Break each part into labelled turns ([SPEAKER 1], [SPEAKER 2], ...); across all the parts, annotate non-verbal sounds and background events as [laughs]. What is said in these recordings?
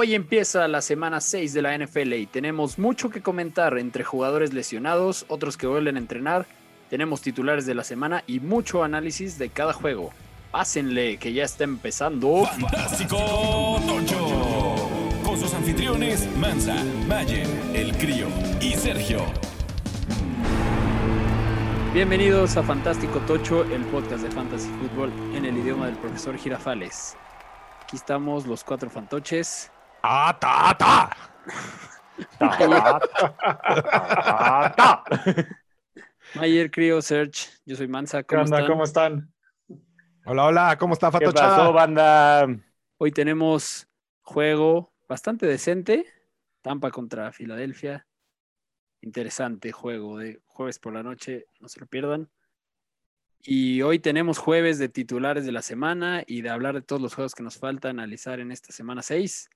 [SPEAKER 1] Hoy empieza la semana 6 de la NFL y tenemos mucho que comentar entre jugadores lesionados, otros que vuelven a entrenar, tenemos titulares de la semana y mucho análisis de cada juego. Pásenle que ya está empezando.
[SPEAKER 2] Fantástico Tocho. Con sus anfitriones Mansa, Mayer, El Crío y Sergio.
[SPEAKER 1] Bienvenidos a Fantástico Tocho, el podcast de Fantasy Football en el idioma del profesor Girafales. Aquí estamos los cuatro fantoches.
[SPEAKER 3] ¡Ah, ta, ta! Ta, ta.
[SPEAKER 1] Mayer, Crio, Serge, yo soy Mansa.
[SPEAKER 4] ¿Qué
[SPEAKER 1] ¿Cómo
[SPEAKER 4] onda?
[SPEAKER 1] están?
[SPEAKER 4] ¿Cómo están?
[SPEAKER 3] Hola, hola, ¿cómo está
[SPEAKER 5] ¿Qué pasó, banda?
[SPEAKER 1] Hoy tenemos juego bastante decente. Tampa contra Filadelfia. Interesante juego de jueves por la noche, no se lo pierdan. Y hoy tenemos jueves de titulares de la semana y de hablar de todos los juegos que nos falta analizar en esta semana 6.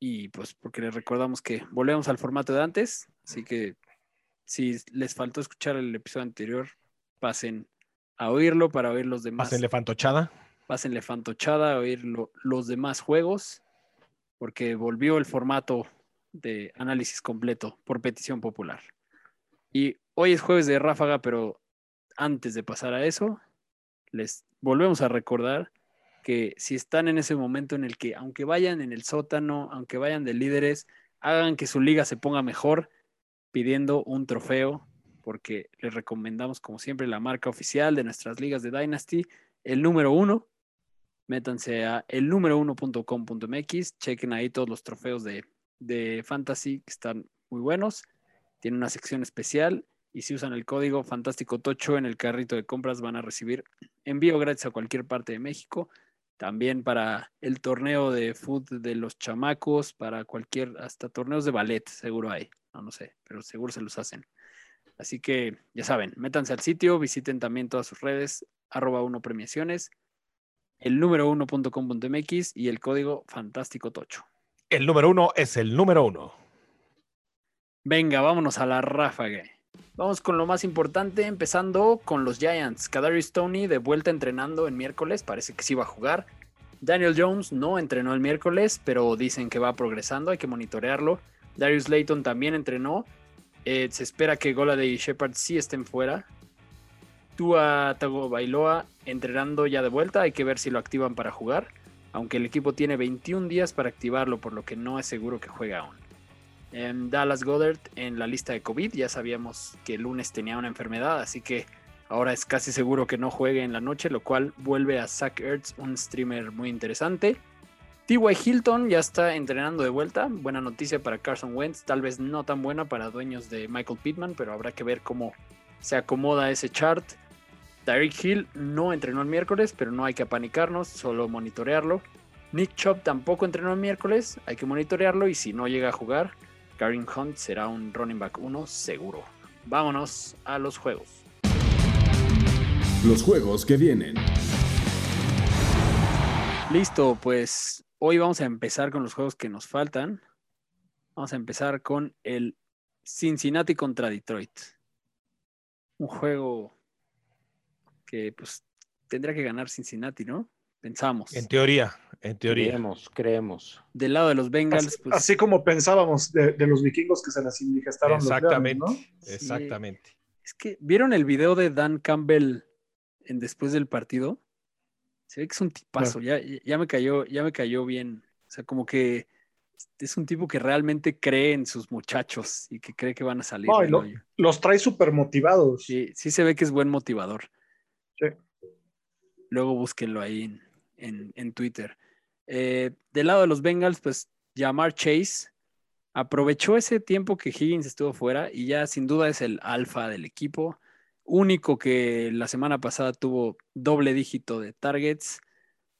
[SPEAKER 1] Y pues porque les recordamos que volvemos al formato de antes, así que si les faltó escuchar el episodio anterior, pasen a oírlo para oír los demás
[SPEAKER 3] Pásenle Fantochada.
[SPEAKER 1] pásenle fantochada a oír lo- los demás juegos, porque volvió el formato de análisis completo por petición popular. Y hoy es jueves de ráfaga, pero antes de pasar a eso, les volvemos a recordar que si están en ese momento en el que, aunque vayan en el sótano, aunque vayan de líderes, hagan que su liga se ponga mejor pidiendo un trofeo, porque les recomendamos, como siempre, la marca oficial de nuestras ligas de Dynasty, el número uno. Métanse a el número uno.com.mx, chequen ahí todos los trofeos de, de Fantasy que están muy buenos. Tiene una sección especial y si usan el código Fantástico Tocho en el carrito de compras van a recibir envío gratis a cualquier parte de México. También para el torneo de foot de los chamacos, para cualquier, hasta torneos de ballet, seguro hay. No, no sé, pero seguro se los hacen. Así que ya saben, métanse al sitio, visiten también todas sus redes, arroba uno premiaciones, el número uno.com.mx y el código Fantástico Tocho.
[SPEAKER 3] El número uno es el número uno.
[SPEAKER 1] Venga, vámonos a la ráfaga. Vamos con lo más importante, empezando con los Giants. Kadarius Tony de vuelta entrenando en miércoles, parece que sí va a jugar. Daniel Jones no entrenó el miércoles, pero dicen que va progresando, hay que monitorearlo. Darius Layton también entrenó. Eh, se espera que Goladay y Shepard sí estén fuera. Tua Tagovailoa entrenando ya de vuelta, hay que ver si lo activan para jugar. Aunque el equipo tiene 21 días para activarlo, por lo que no es seguro que juegue aún. Dallas Goddard en la lista de COVID. Ya sabíamos que el lunes tenía una enfermedad, así que ahora es casi seguro que no juegue en la noche, lo cual vuelve a Zach Ertz, un streamer muy interesante. T.Y. Hilton ya está entrenando de vuelta. Buena noticia para Carson Wentz. Tal vez no tan buena para dueños de Michael Pittman, pero habrá que ver cómo se acomoda ese chart. Tyreek Hill no entrenó el miércoles, pero no hay que apanicarnos, solo monitorearlo. Nick Chubb tampoco entrenó el miércoles, hay que monitorearlo y si no llega a jugar, Karim Hunt será un running back 1 seguro. Vámonos a los juegos.
[SPEAKER 2] Los juegos que vienen.
[SPEAKER 1] Listo, pues hoy vamos a empezar con los juegos que nos faltan. Vamos a empezar con el Cincinnati contra Detroit. Un juego que pues tendría que ganar Cincinnati, ¿no? Pensamos.
[SPEAKER 3] En teoría, en teoría.
[SPEAKER 5] Creemos, creemos.
[SPEAKER 1] Del lado de los Bengals,
[SPEAKER 4] Así,
[SPEAKER 1] pues
[SPEAKER 4] así como pensábamos de, de los vikingos que se las indigestaron los
[SPEAKER 3] Exactamente.
[SPEAKER 4] leones, ¿no?
[SPEAKER 1] Sí.
[SPEAKER 3] Exactamente.
[SPEAKER 1] es que ¿vieron el video de Dan Campbell en después del partido? Se ve que es un tipazo, ya, ya me cayó, ya me cayó bien. O sea, como que es un tipo que realmente cree en sus muchachos y que cree que van a salir.
[SPEAKER 4] No, lo-. Los trae súper motivados.
[SPEAKER 1] Sí, sí se ve que es buen motivador.
[SPEAKER 4] Sí.
[SPEAKER 1] Luego búsquenlo ahí en, en- en Twitter. Eh, del lado de los Bengals, pues Jamar Chase aprovechó ese tiempo que Higgins estuvo fuera y ya sin duda es el alfa del equipo. Único que la semana pasada tuvo doble dígito de targets,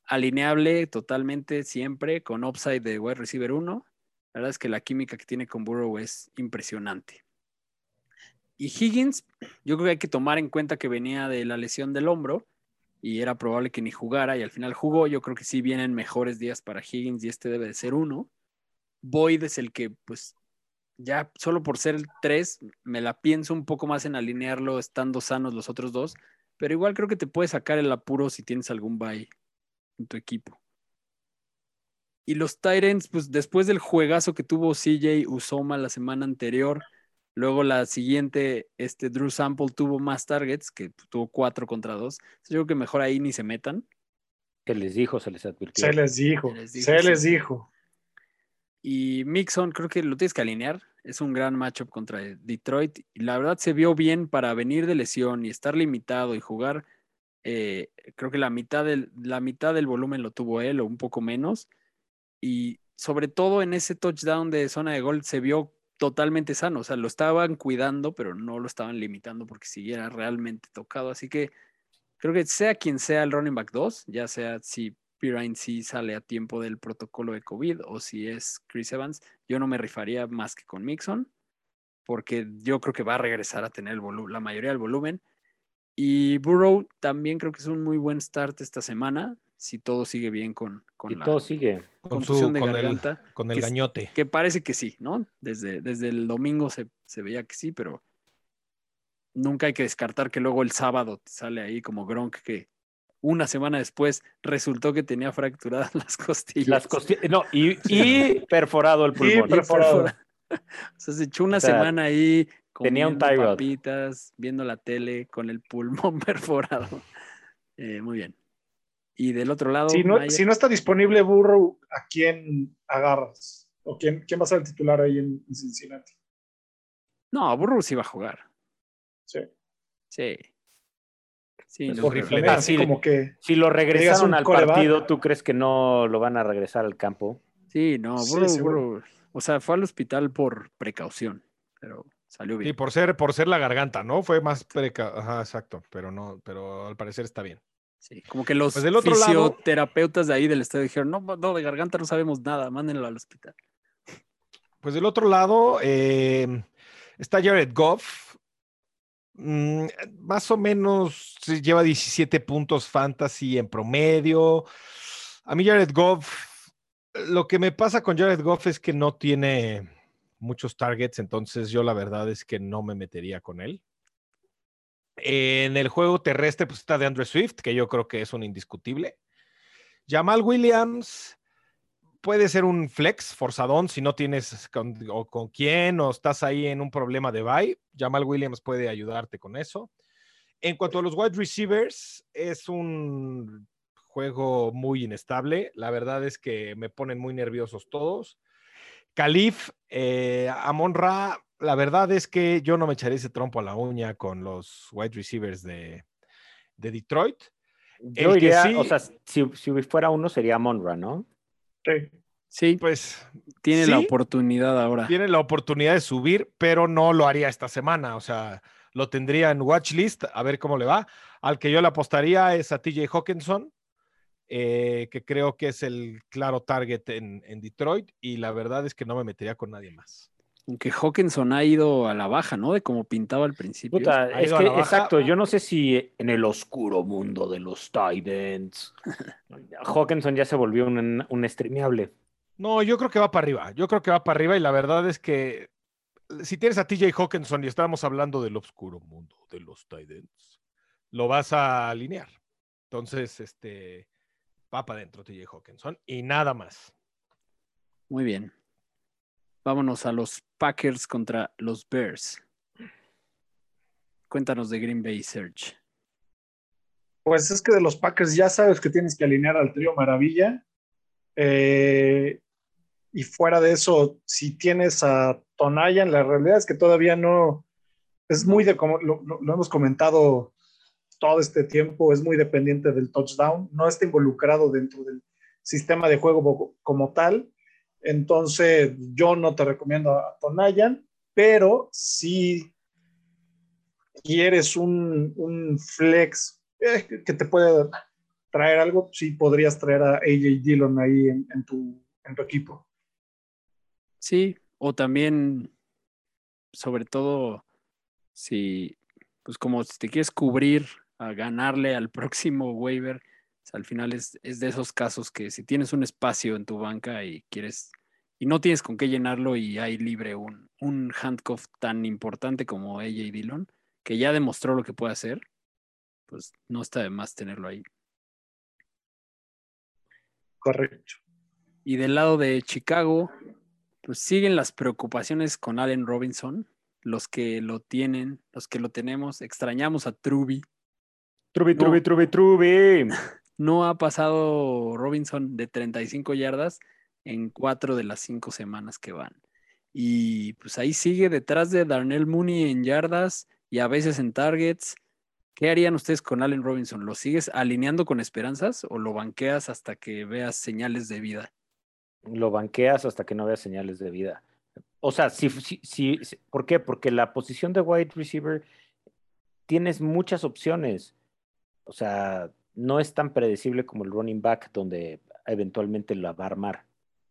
[SPEAKER 1] alineable totalmente siempre con upside de wide receiver 1. La verdad es que la química que tiene con Burrow es impresionante. Y Higgins, yo creo que hay que tomar en cuenta que venía de la lesión del hombro y era probable que ni jugara y al final jugó. Yo creo que sí vienen mejores días para Higgins y este debe de ser uno. Boyd es el que, pues, ya solo por ser el 3, me la pienso un poco más en alinearlo estando sanos los otros dos, pero igual creo que te puede sacar el apuro si tienes algún bye en tu equipo. Y los Titans, pues después del juegazo que tuvo CJ Usoma la semana anterior, luego la siguiente, este Drew Sample tuvo más targets, que tuvo cuatro contra dos. Entonces, yo creo que mejor ahí ni se metan.
[SPEAKER 5] Se les dijo, se les advirtió.
[SPEAKER 4] Se les dijo,
[SPEAKER 1] Se les dijo,
[SPEAKER 4] se
[SPEAKER 1] sí.
[SPEAKER 4] les dijo.
[SPEAKER 1] Y Mixon, creo que lo tienes que alinear. Es un gran matchup contra Detroit. Y la verdad se vio bien para venir de lesión y estar limitado y jugar. eh, creo que la mitad, del, la mitad del volumen lo tuvo él o un poco menos. Y sobre todo en ese touchdown de zona de gol se vio totalmente sano. O sea, lo estaban cuidando, pero no lo estaban limitando porque siguiera realmente tocado. Así que creo que sea quien sea el running back 2, ya sea si Pirine sí sale a tiempo del protocolo de COVID o si es Chris Evans, yo no me rifaría más que con Mixon, porque yo creo que va a regresar a tener el la mayoría del volumen. Y Burrow también creo que es un muy buen start esta semana, si todo sigue bien con, con
[SPEAKER 5] Y
[SPEAKER 1] la
[SPEAKER 5] todo sigue.
[SPEAKER 3] Con, su,
[SPEAKER 1] de
[SPEAKER 3] con, el, con el
[SPEAKER 1] que-
[SPEAKER 3] gañote.
[SPEAKER 1] Que parece que sí, ¿no? Desde, desde el domingo se, se veía que sí, pero nunca hay que descartar que luego el sábado te sale ahí como Gronk que una semana después resultó que tenía fracturadas [laughs] las costillas.
[SPEAKER 5] Las costi- no, y, [laughs] y perforado el
[SPEAKER 4] Y
[SPEAKER 5] pulmón.
[SPEAKER 4] perforado. [laughs]
[SPEAKER 1] O sea, se echó una
[SPEAKER 5] O sea,
[SPEAKER 1] semana ahí
[SPEAKER 5] tenía un
[SPEAKER 1] papitas, viendo la tele con el pulmón perforado. Eh, muy bien. Y del otro lado,
[SPEAKER 4] Si no,
[SPEAKER 1] Mayer,
[SPEAKER 4] si no está disponible Burrow, ¿a quién agarras? ¿O quién, quién va a ser el titular ahí en, en Cincinnati?
[SPEAKER 1] no, Burrow sí va a jugar.
[SPEAKER 4] Sí.
[SPEAKER 1] Sí. Sí,
[SPEAKER 3] Pues
[SPEAKER 1] no
[SPEAKER 5] Ah,
[SPEAKER 4] así
[SPEAKER 5] sí.
[SPEAKER 4] como que
[SPEAKER 5] Si lo regresaron al
[SPEAKER 4] coreback.
[SPEAKER 5] partido, ¿tú crees que no lo van a regresar al campo?
[SPEAKER 1] Sí, no,
[SPEAKER 4] Sí,
[SPEAKER 1] Burrow. Burrow, o sea, fue al hospital por precaución, pero salió
[SPEAKER 3] Sí,
[SPEAKER 1] bien.
[SPEAKER 3] por ser, por ser la garganta, ¿no? Fue más preca... Ajá, exacto. Pero no, pero al parecer está bien.
[SPEAKER 1] Sí, como que los
[SPEAKER 3] Pues del otro lado-
[SPEAKER 1] fisioterapeutas de ahí del estadio dijeron, no, no, de garganta no sabemos nada, mándenlo al hospital.
[SPEAKER 3] Pues del otro lado eh, está Jared Goff. Mm, más o menos lleva 17 puntos fantasy en promedio. A mí Jared Goff, lo que me pasa con Jared Goff es que no tiene muchos targets, entonces yo la verdad es que no me metería con él. En el juego terrestre pues está de Andrew Swift, que yo creo que es un indiscutible. Jamal Williams, puede ser un flex forzadón si no tienes con, con quién o estás ahí en un problema de bye. Jamal Williams puede ayudarte con eso. En cuanto a los wide receivers, es un juego muy inestable. La verdad es que me ponen muy nerviosos todos. Calif, eh, Amon Ra, la verdad es que yo no me echaré ese trompo a la uña con los wide receivers de, de Detroit.
[SPEAKER 5] Yo
[SPEAKER 3] El que
[SPEAKER 5] iría,
[SPEAKER 3] sí-
[SPEAKER 5] o sea, si, si fuera uno sería Monra, ¿no?
[SPEAKER 4] sí,
[SPEAKER 1] Sí,
[SPEAKER 3] Pues
[SPEAKER 1] tiene la oportunidad ahora.
[SPEAKER 3] tiene la oportunidad de subir, pero no lo haría esta semana. O sea, lo tendría en watch list a ver cómo le va. Al que yo le apostaría es a TJ Hawkinson, eh, que creo que es el claro target en, en Detroit. Y la verdad es que no me metería con nadie más.
[SPEAKER 1] Aunque Hawkinson ha ido a la baja, ¿no? De como pintaba al principio.
[SPEAKER 5] Puta, es que, exacto, yo no sé si en el oscuro mundo de los Titans, Hawkinson ya se volvió un, un streameable.
[SPEAKER 3] No, yo creo que va para arriba. Yo creo que va para arriba. Y la verdad es que si tienes a TJ Hawkinson y estamos hablando del oscuro mundo de los Titans, lo vas a alinear. Entonces, este va para adentro TJ Hawkinson y nada más.
[SPEAKER 1] Muy bien. Vámonos a los Packers contra los Bears. Cuéntanos de Green Bay Search.
[SPEAKER 4] Pues es que de los Packers ya sabes que tienes que alinear al trío Maravilla. Eh, y fuera de eso, si tienes a Tonayan, la realidad es que todavía no. Es muy de como lo, hemos comentado todo este tiempo, es muy dependiente del touchdown. No está involucrado dentro del sistema de juego como tal. Entonces, yo no te recomiendo a Tonayan, pero si quieres un, un flex eh, que- te puede traer algo, sí podrías traer a AJ Dillon ahí en, en tu, en tu equipo.
[SPEAKER 1] Sí, o también, sobre todo, si, pues como si te quieres cubrir a ganarle al [laughs] próximo waiver, sea, al final es, es de esos casos que si tienes un espacio en tu banca y quieres, y no tienes con qué llenarlo y hay libre un, un handcuff tan importante como AJ Dillon, que ya demostró lo que puede hacer, pues no está de más tenerlo ahí.
[SPEAKER 4] Correcto.
[SPEAKER 1] Y del lado de Chicago, pues siguen las preocupaciones con Allen Robinson. Los que lo tienen, los que lo tenemos, extrañamos a Truby.
[SPEAKER 5] Truby,
[SPEAKER 1] No.
[SPEAKER 5] Truby, Truby, Truby. [laughs]
[SPEAKER 1] No ha pasado Robinson de 35 yardas en cuatro de las cinco semanas que van. Y pues ahí sigue detrás de Darnell Mooney en yardas y a veces en targets. ¿Qué harían ustedes con Allen Robinson? ¿Lo sigues alineando con esperanzas o lo banqueas hasta que veas señales de vida?
[SPEAKER 5] Lo banqueas hasta que no veas señales de vida. O sea, si, ¿por qué? Porque la posición de wide receiver tienes muchas opciones. O sea, no es tan predecible como el running back, donde eventualmente la va a armar.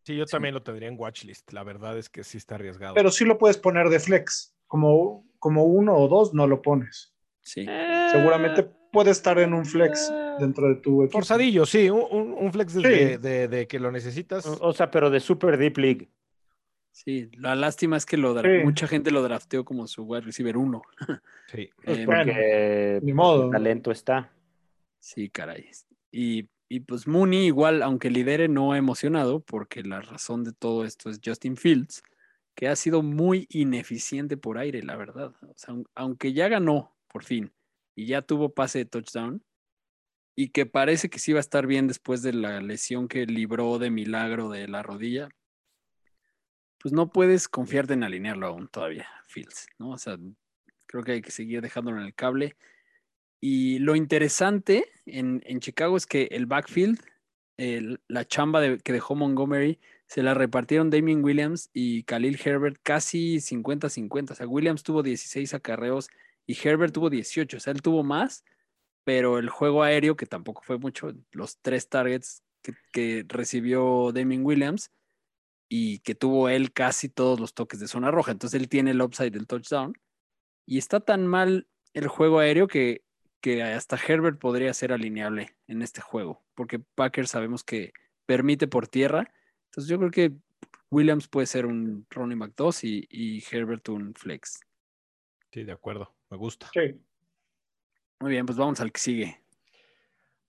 [SPEAKER 3] Sí, yo
[SPEAKER 1] Sí.
[SPEAKER 3] también lo tendría en watchlist. La verdad es que sí está arriesgado.
[SPEAKER 4] Pero sí lo puedes poner de flex. Como, como uno o dos no lo pones.
[SPEAKER 1] Sí.
[SPEAKER 4] Seguramente puede estar en un flex dentro de tu equipo.
[SPEAKER 3] Forzadillo, sí, un, un- flex de,
[SPEAKER 4] Sí.
[SPEAKER 3] de- de- de que lo necesitas.
[SPEAKER 5] O o sea, pero de Super Deep League.
[SPEAKER 1] Sí, la lástima es que lo
[SPEAKER 4] Sí.
[SPEAKER 1] mucha gente lo drafteó como su wide receiver uno.
[SPEAKER 3] Sí. [laughs]
[SPEAKER 5] Pues
[SPEAKER 1] Eh,
[SPEAKER 5] porque
[SPEAKER 4] ni modo.
[SPEAKER 5] el talento está.
[SPEAKER 1] Sí, caray. Y, y pues Mooney igual, aunque lidere, no ha emocionado porque la razón de todo esto es Justin Fields, que ha sido muy ineficiente por aire, la verdad. O sea, aun- aunque ya ganó por fin y ya tuvo pase de touchdown y que parece que sí va a estar bien después de la lesión que libró de milagro de la rodilla, pues no puedes confiarte en alinearlo aún todavía, Fields, ¿no? O sea, creo que hay que seguir dejándolo en el cable. Y lo interesante en, en Chicago es que el backfield, el- la chamba que dejó Montgomery, se la repartieron Damien Williams y Khalil Herbert casi 50-50. O sea, Williams tuvo 16 acarreos y Herbert tuvo 18. O sea, él tuvo más, pero el juego aéreo, que tampoco fue mucho, los tres targets que, que recibió Damien Williams y que tuvo él casi todos los toques de zona roja. Entonces él tiene el upside del touchdown. Y está tan mal el juego aéreo que que hasta Herbert podría ser alineable en este juego, porque Packers sabemos que permite por tierra. Entonces yo creo que Williams puede ser un running back 2 y, y Herbert un flex.
[SPEAKER 3] Sí, de acuerdo. Me gusta.
[SPEAKER 4] Sí.
[SPEAKER 1] Muy bien, pues vamos al que sigue.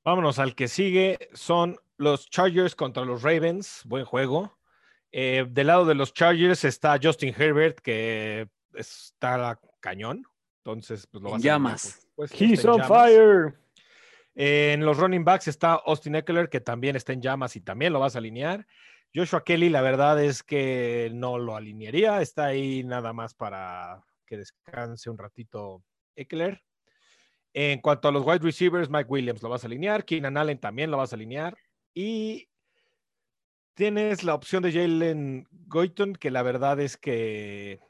[SPEAKER 3] Vámonos al que sigue. Son los Chargers contra los Ravens. Buen juego. Eh, del lado de los Chargers está Justin Herbert, que está cañón. Entonces, pues lo
[SPEAKER 1] En
[SPEAKER 3] vas a alinear,
[SPEAKER 1] llamas.
[SPEAKER 3] pues, pues,
[SPEAKER 5] He's on
[SPEAKER 3] llamas.
[SPEAKER 5] fire.
[SPEAKER 3] En los running backs está Austin Eckler, que también está en llamas y también lo vas a alinear. Joshua Kelly, la verdad es que no lo alinearía. Está ahí nada más para que descanse un ratito Eckler. En cuanto a los wide receivers, Mike Williams lo vas a alinear. Keenan Allen también lo vas a alinear. Y tienes la opción de Jalen Goyton, que la verdad es que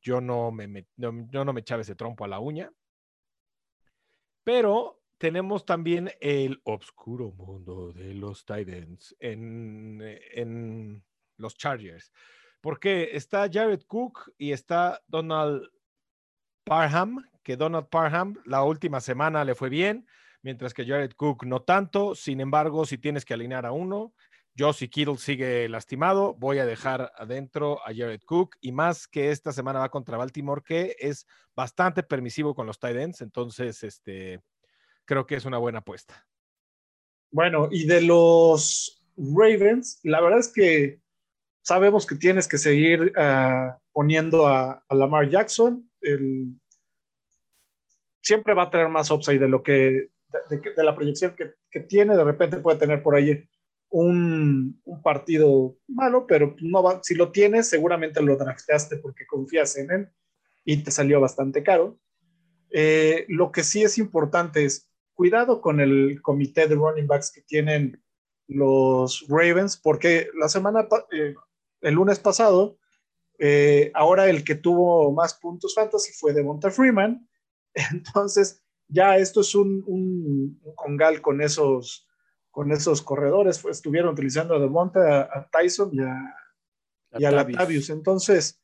[SPEAKER 3] yo no me, yo no me echaba ese trompo a la uña. Pero tenemos también el obscuro mundo de los Titans en, en los Chargers. Porque está Jared Cook y está Donald Parham, que Donald Parham la última semana le fue bien, mientras que Jared Cook no tanto. Sin embargo, si tienes que alinear a uno, Josie Kittle sigue lastimado, voy a dejar adentro a Jared Cook y más que esta semana va contra Baltimore, que es bastante permisivo con los tight ends, entonces este, creo que es una buena apuesta.
[SPEAKER 4] Bueno, y de los Ravens, la verdad es que sabemos que tienes que seguir ah, poniendo a, Lamar Jackson. Siempre va a tener más upside de lo que de la proyección que, que tiene. De repente puede tener por ahí un, partido malo, pero si lo tienes, seguramente lo drafteaste porque confías en él y te salió bastante caro. Eh, lo que sí es importante es cuidado con el comité de running backs que tienen los Ravens, porque la semana, eh, el lunes pasado, eh, ahora el que tuvo más puntos fantasy fue Devonta Freeman. [laughs] Entonces, ya esto es un, un, un congal con esos, con esos corredores. Estuvieron utilizando a Devonta, a, a Tyson y a, y a
[SPEAKER 1] Latavius.
[SPEAKER 4] Entonces,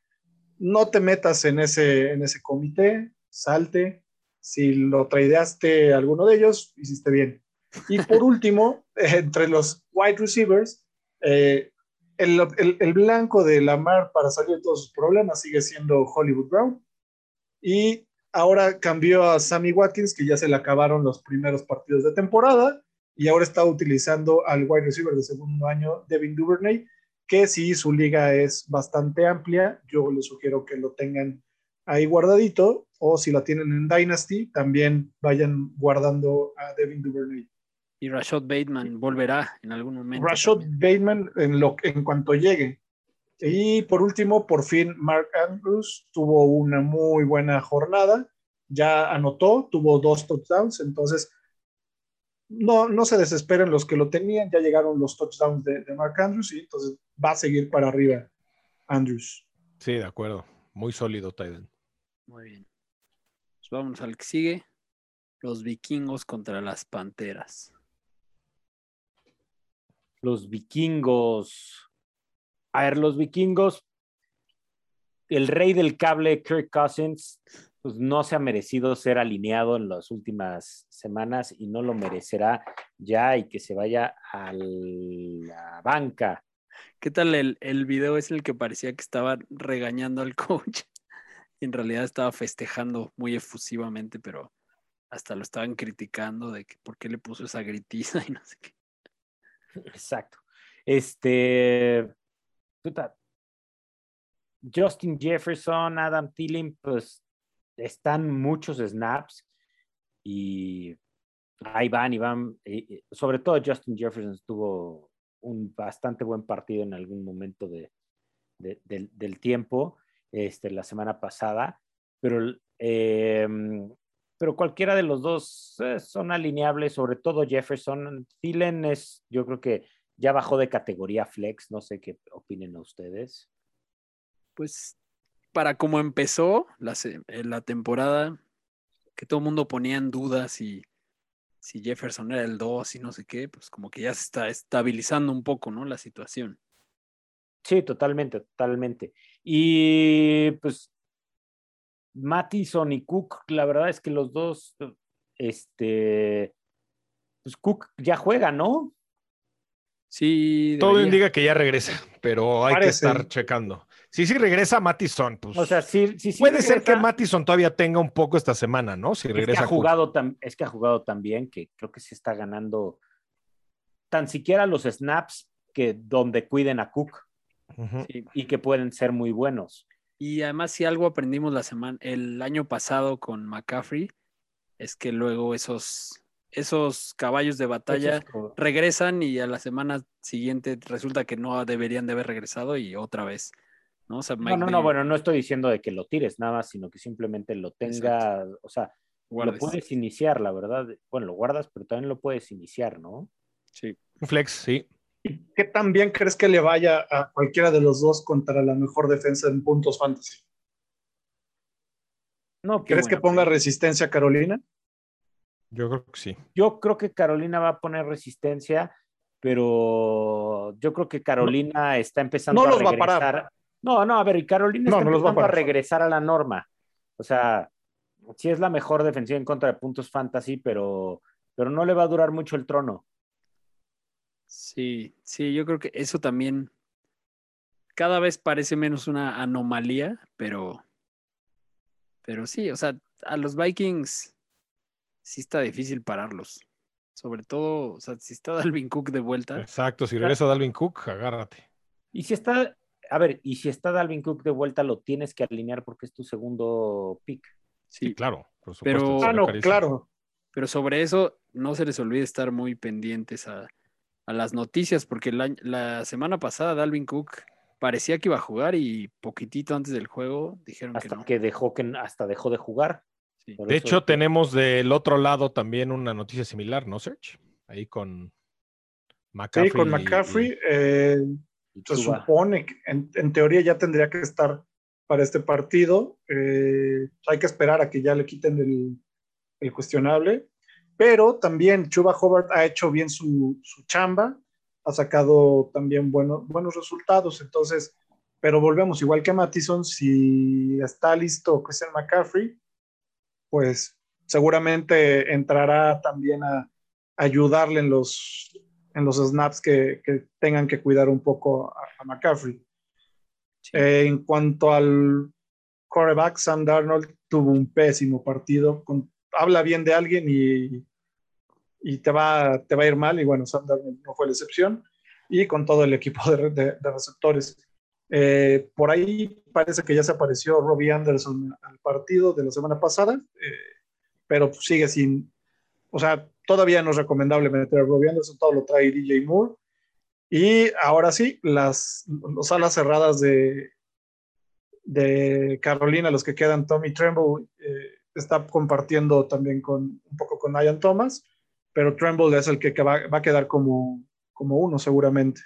[SPEAKER 4] no te metas en ese, en ese comité, salte. Si lo traideaste alguno de ellos, hiciste bien. Y por [laughs] último, eh, entre los wide receivers, eh, el, el- el blanco de Lamar para salir de todos sus problemas sigue siendo Hollywood Brown. Y ahora cambió a Sammy Watkins, que ya se le acabaron los primeros partidos de temporada. Y ahora está utilizando al wide receiver de segundo año, Devin Duvernay, que si su liga es bastante amplia, yo les sugiero que lo tengan ahí guardadito, o si la tienen en Dynasty, también vayan guardando a Devin Duvernay.
[SPEAKER 1] Y Rashad Bateman volverá en algún momento.
[SPEAKER 4] Rashad
[SPEAKER 1] también.
[SPEAKER 4] Bateman en, lo, en cuanto llegue. Y por último, por fin, Mark Andrews tuvo una muy buena jornada. Ya anotó, tuvo dos touchdowns. Entonces, no, no se desesperen los que lo tenían. Ya llegaron los touchdowns de, de Mark Andrews y entonces va a seguir para arriba Andrews.
[SPEAKER 3] Sí, de acuerdo. Muy sólido, Tyden.
[SPEAKER 1] Muy bien. Pues vámonos al que sigue. Los vikingos contra las panteras.
[SPEAKER 5] Los vikingos. A ver, los vikingos. El rey del cable, Kirk Cousins, pues no se ha merecido ser alineado en las últimas semanas y no lo merecerá ya y que se vaya a la banca.
[SPEAKER 1] ¿Qué tal el, el video? Es el que parecía que estaba regañando al [laughs] coach. Y en realidad estaba festejando muy efusivamente, pero hasta lo estaban criticando de que por qué le puso esa gritiza y no sé qué.
[SPEAKER 5] Exacto. Este. puta, Justin Jefferson, Adam Thielen, pues están muchos snaps y ahí van y van. sobre todo Justin Jefferson tuvo un bastante buen partido en algún momento de, de- del, tiempo, este, la semana pasada, pero, eh, pero cualquiera de los dos eh, son alineables, sobre todo Jefferson. Thielen es, yo creo que ya bajó de categoría flex, no sé qué opinen ustedes.
[SPEAKER 1] Pues para como empezó la, eh, la temporada, que todo el mundo ponía en duda si, si Jefferson era el 2 y no sé qué, pues como que ya se está estabilizando un poco, ¿no? La situación.
[SPEAKER 5] Sí, totalmente, totalmente. Y pues Mattison y Cook, la verdad es que los dos, este, pues Cook ya juega, ¿no?
[SPEAKER 1] Sí,
[SPEAKER 3] Todo
[SPEAKER 1] debería.
[SPEAKER 3] indica que ya regresa, pero hay
[SPEAKER 4] Parece.
[SPEAKER 3] que estar checando. Sí, sí regresa Mattison, pues.
[SPEAKER 5] O sea, sí, sí, sí
[SPEAKER 3] puede ser que
[SPEAKER 5] regresa.
[SPEAKER 3] Mattison todavía tenga un poco esta semana, ¿no? Si
[SPEAKER 5] Es que,
[SPEAKER 3] regresa
[SPEAKER 5] ha jugado tam- es que ha jugado también, que creo que se está ganando tan siquiera los snaps que donde cuiden a Cook.
[SPEAKER 1] Sí.
[SPEAKER 5] y que pueden ser muy buenos.
[SPEAKER 1] Y además, si algo aprendimos la semana, el año pasado con McCaffrey, es que luego esos, esos caballos de batalla
[SPEAKER 5] es
[SPEAKER 1] regresan y a la semana siguiente resulta que no deberían de haber regresado y otra vez. ¿No? O sea,
[SPEAKER 5] No,
[SPEAKER 1] Mike
[SPEAKER 5] no, bueno, no estoy diciendo de que lo tires nada más, sino que simplemente lo tenga, o sea,
[SPEAKER 1] guardes.
[SPEAKER 5] lo puedes iniciar, la verdad. Bueno, lo guardas, pero también lo puedes iniciar, ¿no?
[SPEAKER 1] Sí.
[SPEAKER 3] Un flex, sí.
[SPEAKER 4] ¿Qué tan bien crees que le vaya a cualquiera de los dos contra la mejor defensa en puntos fantasy?
[SPEAKER 5] No,
[SPEAKER 4] ¿Crees que ponga resistencia a Carolina?
[SPEAKER 3] Yo creo que sí.
[SPEAKER 5] yo creo que Carolina va a poner resistencia, pero yo creo que Carolina está empezando
[SPEAKER 4] no
[SPEAKER 5] a
[SPEAKER 4] los va a
[SPEAKER 5] regresar.
[SPEAKER 4] parar.
[SPEAKER 5] No, no, a ver, y Carolina
[SPEAKER 4] No,
[SPEAKER 5] está
[SPEAKER 4] no los va a
[SPEAKER 5] empezando a, regresar a la norma. O sea, sí es la mejor defensiva en contra de puntos fantasy, pero, pero no le va a durar mucho el trono.
[SPEAKER 1] Sí, sí, yo creo que eso también cada vez parece menos una anomalía, pero, pero sí, o sea, a los Vikings sí está difícil pararlos. Sobre todo, o sea, si está [laughs] Dalvin Cook de vuelta,
[SPEAKER 3] Exacto. Si regresa Dalvin Cook, agárrate.
[SPEAKER 5] Y si está, a ver, y si está Dalvin Cook de vuelta, lo tienes que alinear porque es tu segundo pick.
[SPEAKER 3] Sí,
[SPEAKER 1] sí,
[SPEAKER 3] claro. Por
[SPEAKER 1] Pero-
[SPEAKER 3] supuesto.
[SPEAKER 4] Ah, no,
[SPEAKER 3] carísimo.
[SPEAKER 4] claro.
[SPEAKER 1] pero sobre eso no se les olvide estar muy pendientes a, a las noticias, porque la, la semana pasada Dalvin Cook parecía que iba a jugar y poquitito antes del juego dijeron que
[SPEAKER 5] Hasta
[SPEAKER 1] no.
[SPEAKER 5] que dejó que hasta dejó de jugar.
[SPEAKER 1] Sí.
[SPEAKER 3] De
[SPEAKER 5] eso-
[SPEAKER 3] hecho, tenemos del otro lado también una noticia similar, ¿no, Serge? Ahí con McCaffrey.
[SPEAKER 4] Sí, con
[SPEAKER 3] y-
[SPEAKER 4] McCaffrey eh, se
[SPEAKER 5] Chuba.
[SPEAKER 4] supone que en, en teoría ya tendría que estar para este partido. Eh, hay que esperar a que ya le quiten el, el cuestionable. Pero también Chuba Hobart ha hecho bien su, su chamba, ha sacado también buenos, buenos resultados. Entonces, pero volvemos, igual que Mattison, si está listo Christian McCaffrey, pues seguramente entrará también a ayudarle en los, en los snaps que, que tengan que cuidar un poco a, a McCaffrey.
[SPEAKER 1] Sí.
[SPEAKER 4] Eh, en cuanto al quarterback, Sam Darnold tuvo un pésimo partido. Con, habla bien de alguien y y te va, te va a ir mal. Y bueno, Sam Darnold no fue la excepción. Y con todo el equipo de, de- de receptores. Eh, por ahí parece que ya se apareció Robbie Anderson al partido de la semana pasada, eh, pero sigue sin, o sea, todavía no es recomendable meter a Robbie Anderson, todo lo trae DJ Moore. Y ahora sí, las, las alas cerradas de, de Carolina, los que quedan, Tommy Tremble eh, está compartiendo también con un poco con Ian Thomas, pero Tremble es el que, que va, va a quedar como, como uno seguramente.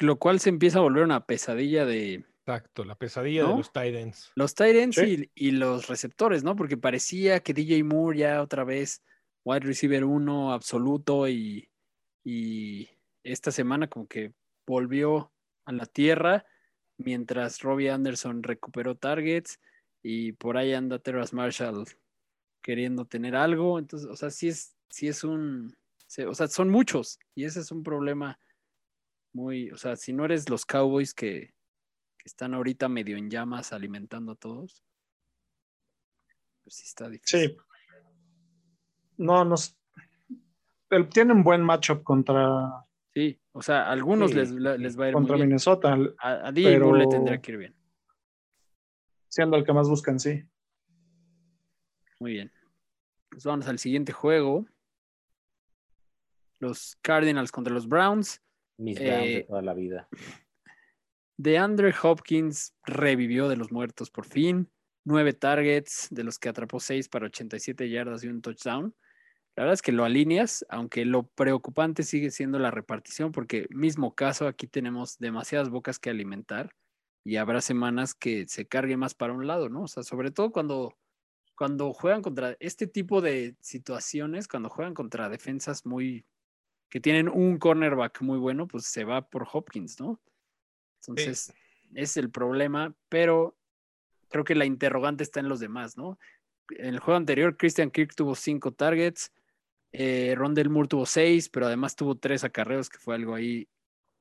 [SPEAKER 1] Lo cual se empieza a volver una pesadilla de
[SPEAKER 3] Exacto, la pesadilla
[SPEAKER 1] ¿No?
[SPEAKER 3] de los Titans.
[SPEAKER 1] los Titans
[SPEAKER 4] Sí.
[SPEAKER 1] y, y los receptores, ¿no? Porque parecía que DJ Moore ya otra vez wide receiver uno absoluto y, y esta semana como que volvió a la tierra mientras Robbie Anderson recuperó targets y por ahí anda Terrace Marshall queriendo tener algo. Entonces, o sea, sí es, sí es un, o sea, son muchos y ese es un problema muy, o sea, si no eres los Cowboys que, que están ahorita medio en llamas alimentando a todos, pues sí está difícil.
[SPEAKER 4] Sí. No, no. s- el- Tiene un buen matchup contra,
[SPEAKER 1] Sí, o sea, a algunos
[SPEAKER 5] Sí,
[SPEAKER 1] les, les va a ir
[SPEAKER 4] contra
[SPEAKER 1] muy bien.
[SPEAKER 4] Minnesota,
[SPEAKER 1] A, a DJ Moore le
[SPEAKER 4] pero-
[SPEAKER 1] tendría que ir bien.
[SPEAKER 4] siendo el que más buscan, sí.
[SPEAKER 1] Muy bien. Pues vamos al siguiente juego. Los Cardinals contra los Browns.
[SPEAKER 5] Mis Browns de
[SPEAKER 1] Eh,
[SPEAKER 5] toda la vida.
[SPEAKER 1] DeAndre Hopkins revivió de los muertos por fin. Nueve targets, de los que atrapó seis para 87 yardas y un touchdown. La verdad es que lo alineas, aunque lo preocupante sigue siendo la repartición, porque mismo caso, aquí tenemos demasiadas bocas que alimentar y habrá semanas que se cargue más para un lado, ¿no? O sea, sobre todo cuando, cuando juegan contra este tipo de situaciones, cuando juegan contra defensas muy que tienen un cornerback muy bueno, pues se va por Hopkins, ¿no? Entonces, es el problema, pero creo que la interrogante está en los demás, ¿no? En el juego anterior, Christian Kirk tuvo cinco targets, eh, Rondell Moore tuvo seis, pero además tuvo tres acarreos, que fue algo ahí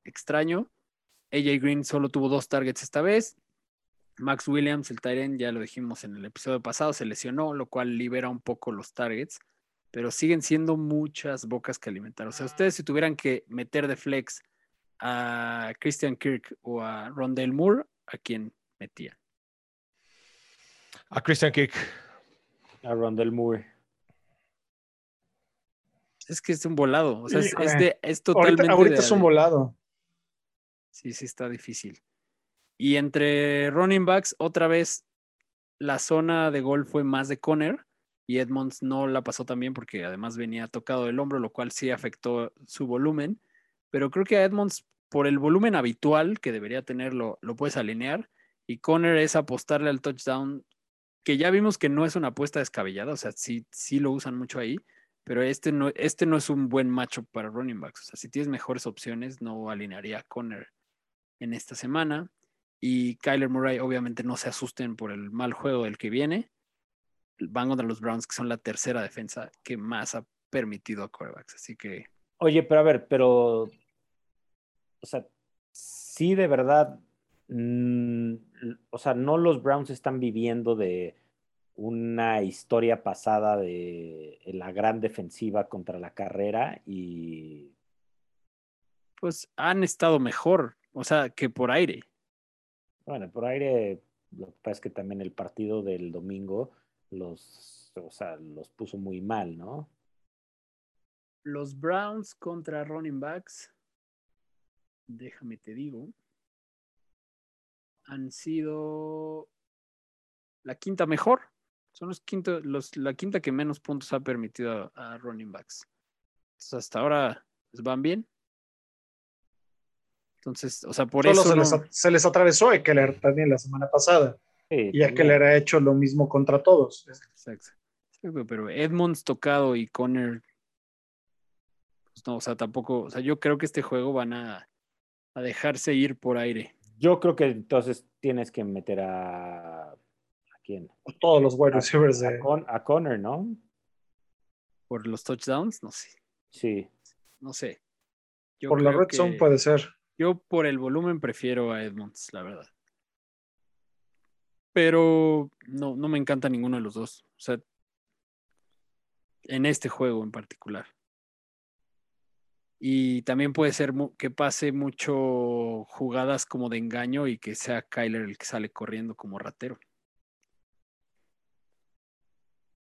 [SPEAKER 1] extraño. AJ Green solo tuvo dos targets esta vez. Max Williams, el Tyrant, ya lo dijimos en el episodio pasado, se lesionó, lo cual libera un poco los targets, pero siguen siendo muchas bocas que alimentar. O sea, ustedes si tuvieran que meter de flex a Christian Kirk o a Rondell Moore, ¿a quién metían?
[SPEAKER 3] A Christian Kick.
[SPEAKER 5] A Rondell Moore.
[SPEAKER 1] Es que es un volado, o sea, es, es
[SPEAKER 4] Híjole.
[SPEAKER 1] de- es totalmente.
[SPEAKER 4] Ahorita, ahorita
[SPEAKER 1] de-
[SPEAKER 4] es un volado.
[SPEAKER 1] Sí, sí, está difícil. Y entre running backs, otra vez la zona de gol fue más de Conner y Edmonds no la pasó tan bien porque además venía tocado del hombro, lo cual sí afectó su volumen. Pero creo que a Edmonds, por el volumen habitual que debería tener, lo, lo puedes alinear. Y Conner es apostarle al touchdown, que ya vimos que no es una apuesta descabellada, o sea, sí, sí lo usan mucho ahí, pero este no, este no es un buen matchup para running backs. O sea, si tienes mejores opciones, no alinearía a Conner en esta semana. Y Kyler Murray, obviamente, no se asusten por el mal juego del que viene. Van contra los Browns, que son la tercera defensa que más ha permitido a quarterbacks. Así que
[SPEAKER 5] Oye, pero a ver, pero. O sea, sí, de verdad. mm, o sea, no los Browns están viviendo de una historia pasada de la gran defensiva contra la carrera y.
[SPEAKER 1] pues han estado mejor, o sea, que por aire.
[SPEAKER 5] Bueno, por aire, lo que pasa es que también el partido del domingo los, o sea, los puso muy mal, ¿no?
[SPEAKER 1] Los Browns contra running backs, déjame te digo, han sido la quinta mejor. Son los quinto, los, la quinta que menos puntos ha permitido a, a running backs. Entonces, hasta ahora pues, van bien. Entonces, o sea, por
[SPEAKER 4] Solo
[SPEAKER 1] eso.
[SPEAKER 4] se,
[SPEAKER 1] no-
[SPEAKER 4] les, a- se les atravesó Eckler también la semana pasada.
[SPEAKER 5] Sí,
[SPEAKER 4] Y. Eckler ha hecho lo mismo contra todos.
[SPEAKER 1] Exacto. Pero Edmonds tocado y Conner. Pues no, o sea, tampoco. O sea, yo creo que este juego van a, a dejarse ir por aire.
[SPEAKER 5] Yo creo que entonces tienes que meter a.
[SPEAKER 4] Todos los wide
[SPEAKER 5] A-
[SPEAKER 4] receivers
[SPEAKER 5] A,
[SPEAKER 4] de.
[SPEAKER 5] Con- a Connor, ¿no?
[SPEAKER 1] Por los touchdowns, no sé.
[SPEAKER 5] Sí.
[SPEAKER 1] No sé. Yo
[SPEAKER 4] Por la red zone
[SPEAKER 1] que-
[SPEAKER 4] puede ser.
[SPEAKER 1] Yo por el volumen prefiero a Edmonds, la verdad. Pero no, no me encanta ninguno de los dos. O sea, en este juego en particular. Y también puede ser que pase mucho jugadas como de engaño y que sea Kyler el que sale corriendo como ratero.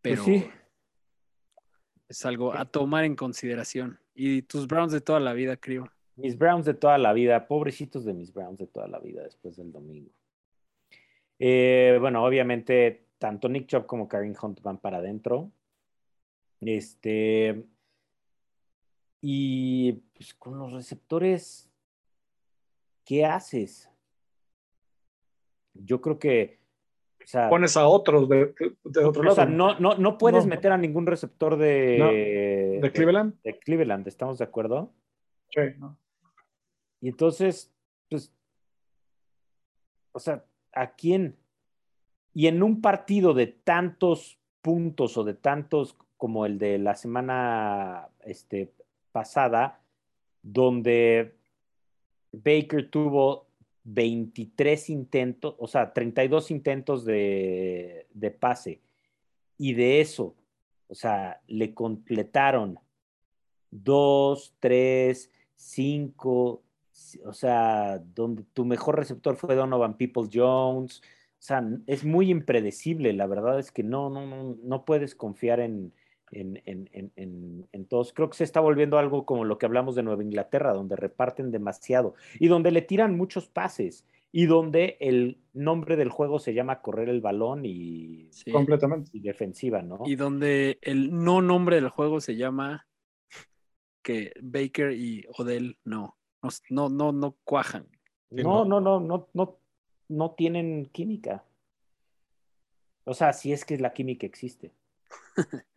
[SPEAKER 5] Pues
[SPEAKER 1] Pero
[SPEAKER 5] sí.
[SPEAKER 1] es algo a tomar en consideración. Y tus Browns de toda la vida, creo.
[SPEAKER 5] Mis Browns de toda la vida, pobrecitos de mis Browns de toda la vida después del domingo. Eh, bueno, obviamente, tanto Nick Chubb como Kareem Hunt van para adentro. Este. Y pues, con los receptores, ¿qué haces? Yo creo que. O sea,
[SPEAKER 4] Pones a otros de, de otro
[SPEAKER 5] o
[SPEAKER 4] lado.
[SPEAKER 5] sea, no, no, no puedes
[SPEAKER 4] No.
[SPEAKER 5] meter a ningún receptor de,
[SPEAKER 4] ¿De Cleveland?
[SPEAKER 5] de Cleveland, ¿estamos de acuerdo?
[SPEAKER 4] Sí, ¿no?
[SPEAKER 5] Y entonces, pues, o sea, ¿a quién? Y en un partido de tantos puntos o de tantos como el de la semana este, pasada, donde Baker tuvo 23 intentos, o sea, 32 intentos de, de pase, y de eso, o sea, le completaron 2, 3, 5, o sea, donde tu mejor receptor fue Donovan Peoples Jones. O sea, es muy impredecible. La verdad es que no, no, no, no puedes confiar en, en, en, en, en, en todos. Creo que se está volviendo algo como lo que hablamos de Nueva Inglaterra, donde reparten demasiado y donde le tiran muchos pases y donde el nombre del juego se llama correr el balón y,
[SPEAKER 1] Sí.
[SPEAKER 4] Completamente.
[SPEAKER 5] y defensiva, ¿no?
[SPEAKER 1] Y donde el no nombre del juego se llama que Baker y Odell no, no, no, no, no cuajan.
[SPEAKER 5] No, no, no, no, no, no tienen química. O sea, si es que la química existe. [laughs]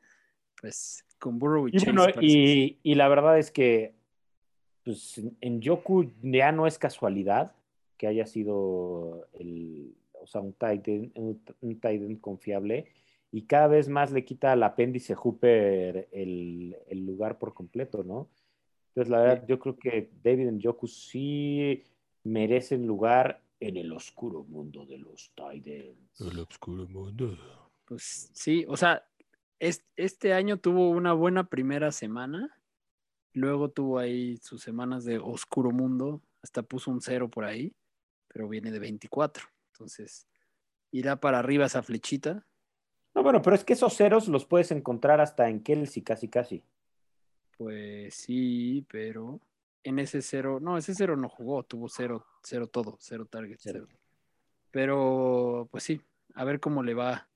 [SPEAKER 1] Pues con Burrow y,
[SPEAKER 5] Y
[SPEAKER 1] Chase
[SPEAKER 5] bueno, y, y la verdad es que pues, en Yoku ya no es casualidad que haya sido el, o sea, un tight end, un, un tight end confiable y cada vez más le quita al apéndice Hooper el, el lugar por completo, ¿no? Entonces, la verdad, yo creo que David Njoku sí merece lugar en el oscuro mundo de los tight ends.
[SPEAKER 3] oscuro mundo.
[SPEAKER 1] Pues sí, o sea, este año tuvo una buena primera semana, luego tuvo ahí sus semanas de oscuro mundo, hasta puso un cero por ahí, pero viene de 24, entonces irá para arriba esa flechita.
[SPEAKER 5] No, bueno, pero es que esos ceros los puedes encontrar hasta en Kelsey, casi, casi.
[SPEAKER 1] Pues sí, pero en ese cero, no, ese cero no jugó, tuvo cero, cero todo, cero target,
[SPEAKER 5] Cero.
[SPEAKER 1] cero. Pero pues sí, a ver cómo le va.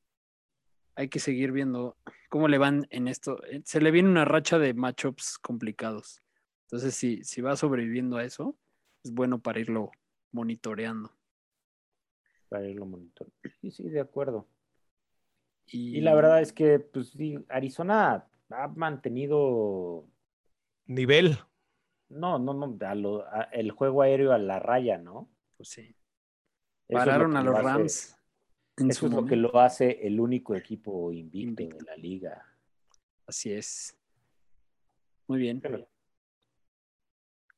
[SPEAKER 1] Hay que seguir viendo cómo le van en esto. Eh, Se le viene una racha de matchups complicados. Entonces, si, si va sobreviviendo a eso, es bueno para irlo monitoreando.
[SPEAKER 5] Para irlo monitoreando. Sí, sí, de acuerdo.
[SPEAKER 1] Y,
[SPEAKER 5] Y la verdad es que, pues, sí, Arizona ha mantenido,
[SPEAKER 3] Nivel.
[SPEAKER 5] no, no, no, a lo- a- el juego aéreo a la raya, ¿no?
[SPEAKER 1] pues sí,
[SPEAKER 5] Eso es lo
[SPEAKER 1] pararon a
[SPEAKER 5] lo
[SPEAKER 1] los
[SPEAKER 5] hace-
[SPEAKER 1] Rams. En
[SPEAKER 5] Eso es lo que lo hace el único equipo invicto,
[SPEAKER 1] Invicto.
[SPEAKER 5] de la liga.
[SPEAKER 1] Así es. Muy bien.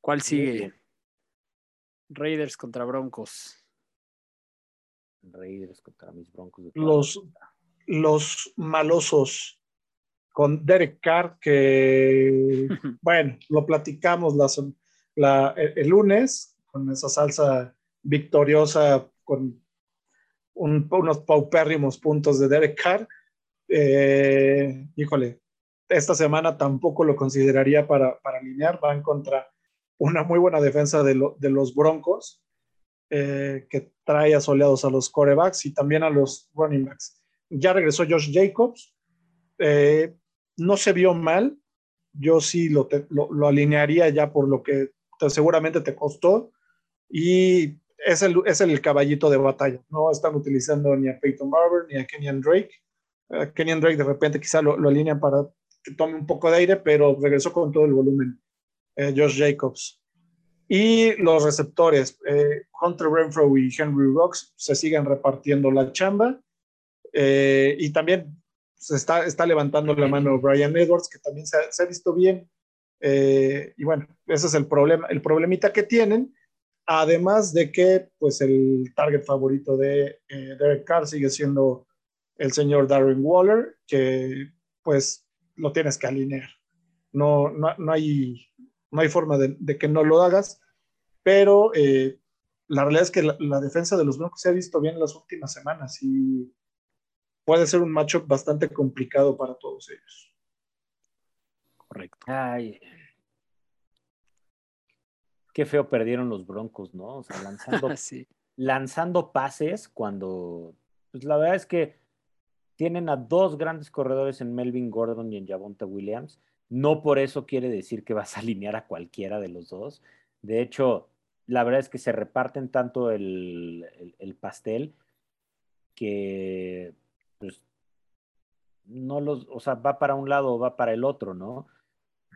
[SPEAKER 1] ¿Cuál sigue?
[SPEAKER 5] bien.
[SPEAKER 1] Raiders contra Broncos.
[SPEAKER 5] Raiders contra mis Broncos. de
[SPEAKER 4] Los, los malosos con Derek Carr, que, [laughs] bueno, lo platicamos la sem- la- el, el lunes con esa salsa victoriosa con un- unos paupérrimos puntos de Derek Carr. Eh, híjole, esta semana tampoco lo consideraría para, para alinear. Van contra una muy buena defensa de, lo- de los Broncos, eh, que trae asoleados a los corebacks y también a los running backs. Ya regresó Josh Jacobs. eh, no se vio mal. Yo sí lo, te- lo, lo alinearía ya por lo que te- seguramente te costó. Y es el, es el caballito de batalla. No están utilizando ni a Peyton Barber ni a Kenyan Drake. Eh, Kenyan Drake de repente quizá lo, lo alinean para que tome un poco de aire, pero regresó con todo el volumen. eh, Josh Jacobs. Y los receptores, eh, Hunter Renfro y Henry Rocks, se siguen repartiendo la chamba. Eh, y también se está, está levantando la mano Brian Edwards, que también se ha, se ha visto bien. Eh, y bueno, ese es el problema, el problemita que tienen. Además de que, pues, el target favorito de eh, Derek Carr sigue siendo el señor Darren Waller, que, pues, lo tienes que alinear. No, no, no hay no hay forma de, de que no lo hagas, pero eh, la realidad es que la, la, defensa de los Broncos se ha visto bien en las últimas semanas y puede ser un matchup bastante complicado para todos ellos.
[SPEAKER 1] Correcto.
[SPEAKER 5] Ay. Qué feo perdieron los Broncos, ¿no? O sea, lanzando, [laughs]
[SPEAKER 1] sí.
[SPEAKER 5] lanzando pases cuando, pues la verdad es que tienen a dos grandes corredores en Melvin Gordon y en Javonta Williams. No por eso quiere decir que vas a alinear a cualquiera de los dos. De hecho, la verdad es que se reparten tanto el, el, el pastel que pues, no los, o sea, va para un lado o va para el otro, ¿no?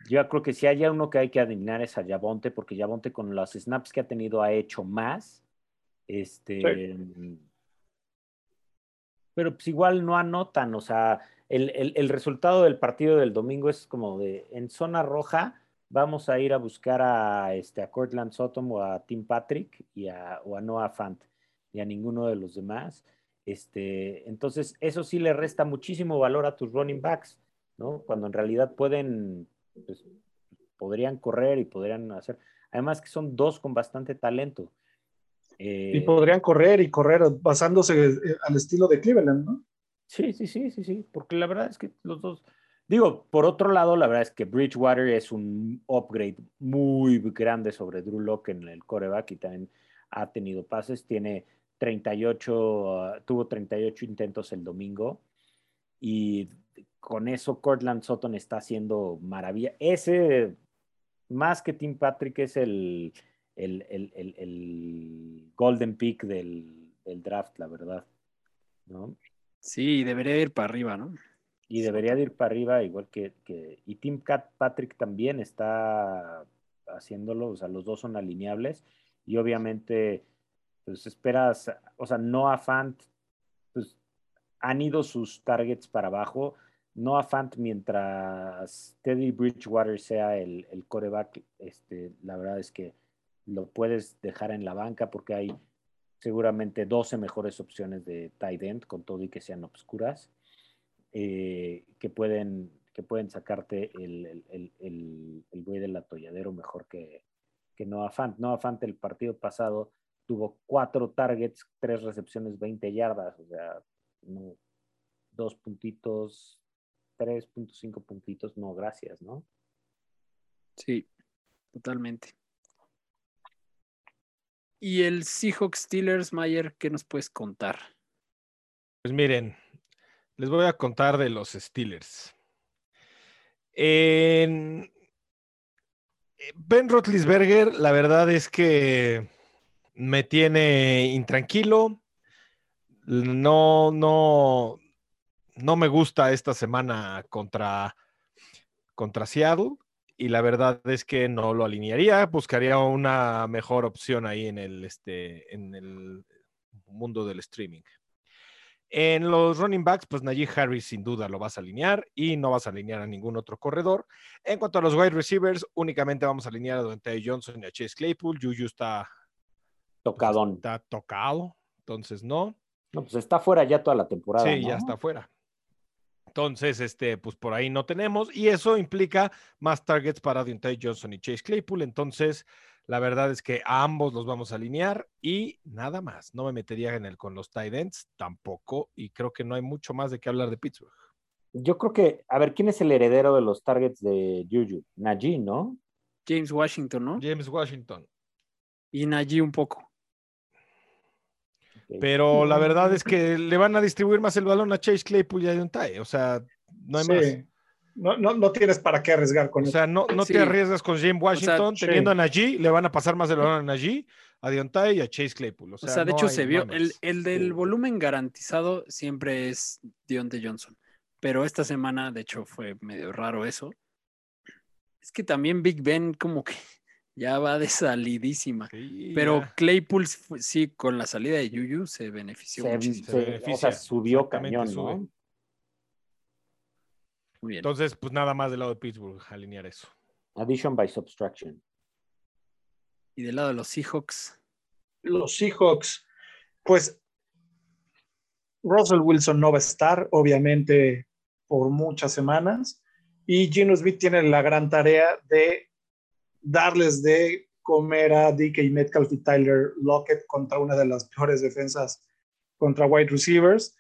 [SPEAKER 5] Yo creo que si hay uno que hay que adivinar es a Yabonte, porque Yabonte con los snaps que ha tenido ha hecho más. Este, sí. Pero pues igual no anotan, o sea, el, el, el, resultado del partido del domingo es como de en zona roja vamos a ir a buscar a, este, a Cortland Sutton o a Tim Patrick y a, o a Noah Fant y a ninguno de los demás. Este, entonces, eso sí le resta muchísimo valor a tus running backs, ¿no? Cuando en realidad pueden, pues, podrían correr y podrían hacer. Además que son dos con bastante talento.
[SPEAKER 4] Eh, y podrían correr y correr basándose al estilo de Cleveland, ¿no?
[SPEAKER 5] Sí, sí, sí, sí, sí, porque la verdad es que los dos, digo, por otro lado, la verdad es que Bridgewater es un upgrade muy grande sobre Drew Locke en el coreback y también ha tenido pases, tiene 38, uh, tuvo 38 intentos el domingo y con eso Cortland Sutton está haciendo maravilla. Ese, más que Tim Patrick, es el, el, el, el golden pick del, del, draft, la verdad. ¿no?
[SPEAKER 1] Sí, debería ir para arriba, ¿no?
[SPEAKER 5] Y debería de ir para arriba, igual que, que y Tim Patrick también está haciéndolo, o sea, los dos son alineables y obviamente pues esperas, o sea, Noah Fant, pues han ido sus targets para abajo. Noah Fant, mientras Teddy Bridgewater sea el, el coreback, este, la verdad es que lo puedes dejar en la banca porque hay seguramente 12 mejores opciones de tight end, con todo y que sean obscuras, eh, que, pueden, que pueden sacarte el, el, el, el buey del atolladero mejor que, que Noah Fant. Noah Fant el partido pasado tuvo cuatro targets, tres recepciones, 20 yardas, o sea, no, dos puntitos, 3.5 puntitos, no, gracias, ¿no?
[SPEAKER 1] Sí, totalmente. Y el Seahawks Steelers, Mayer, ¿qué nos puedes contar?
[SPEAKER 3] Pues miren, les voy a contar de los Steelers. En Ben Roethlisberger, la verdad es que me tiene intranquilo. No, no, no me gusta esta semana contra, contra Seattle y la verdad es que no lo alinearía, buscaría una mejor opción ahí en el, este, en el mundo del streaming. En los running backs, pues Najee Harris sin duda lo vas a alinear y no vas a alinear a ningún otro corredor. En cuanto a los wide receivers, únicamente vamos a alinear a Dante Johnson y a Chase Claypool. Juju está
[SPEAKER 5] Tocadón.
[SPEAKER 3] Está tocado, entonces no.
[SPEAKER 5] No, pues está fuera ya toda la temporada.
[SPEAKER 3] Sí,
[SPEAKER 5] ¿no?
[SPEAKER 3] ya está fuera. Entonces, este, pues por ahí no tenemos, y eso implica más targets para Deontay Johnson y Chase Claypool. Entonces, la verdad es que a ambos los vamos a alinear y nada más. No me metería en el con los tight ends tampoco, y creo que no hay mucho más de qué hablar de Pittsburgh.
[SPEAKER 5] Yo creo que, a ver, ¿quién es el heredero de los targets de Juju? Najee, ¿no?
[SPEAKER 1] James Washington, ¿no?
[SPEAKER 3] James Washington.
[SPEAKER 1] Y Najee un poco.
[SPEAKER 3] Pero la verdad es que le van a distribuir más el balón a Chase Claypool y a Deontay. O sea, no hay
[SPEAKER 4] sí.
[SPEAKER 3] más.
[SPEAKER 4] No, no, no, tienes para qué arriesgar con
[SPEAKER 3] O
[SPEAKER 4] eso.
[SPEAKER 3] sea, no, no
[SPEAKER 1] Sí.
[SPEAKER 3] te arriesgas con James Washington.
[SPEAKER 1] O sea,
[SPEAKER 3] teniendo
[SPEAKER 4] sí.
[SPEAKER 3] a Najee, le van a pasar más el balón a Najee, a Deontay y a Chase Claypool. O
[SPEAKER 1] O
[SPEAKER 3] sea,
[SPEAKER 1] sea, de
[SPEAKER 3] no
[SPEAKER 1] hecho se vio, el, el del
[SPEAKER 3] Sí.
[SPEAKER 1] volumen garantizado siempre es Deontay Johnson, pero esta semana de hecho fue medio raro eso. Es que también Big Ben como que ya va de salidísima,
[SPEAKER 3] Sí,
[SPEAKER 1] pero
[SPEAKER 3] ya.
[SPEAKER 1] Claypool sí, con la salida de Juju se benefició
[SPEAKER 5] Se,
[SPEAKER 1] muchísimo.
[SPEAKER 3] se
[SPEAKER 5] o
[SPEAKER 3] beneficia,
[SPEAKER 5] sea, subió cañón,
[SPEAKER 3] sube.
[SPEAKER 5] ¿no?
[SPEAKER 1] Muy bien.
[SPEAKER 3] Entonces, pues nada más del lado de Pittsburgh, alinear eso.
[SPEAKER 5] Addition by subtraction.
[SPEAKER 1] Y del lado de los Seahawks,
[SPEAKER 4] Los Seahawks, pues Russell Wilson no va a estar, obviamente, por muchas semanas. Y Gino Smith tiene la gran tarea de darles de comer a DK Metcalf y Tyler Lockett contra una de las peores defensas contra wide receivers.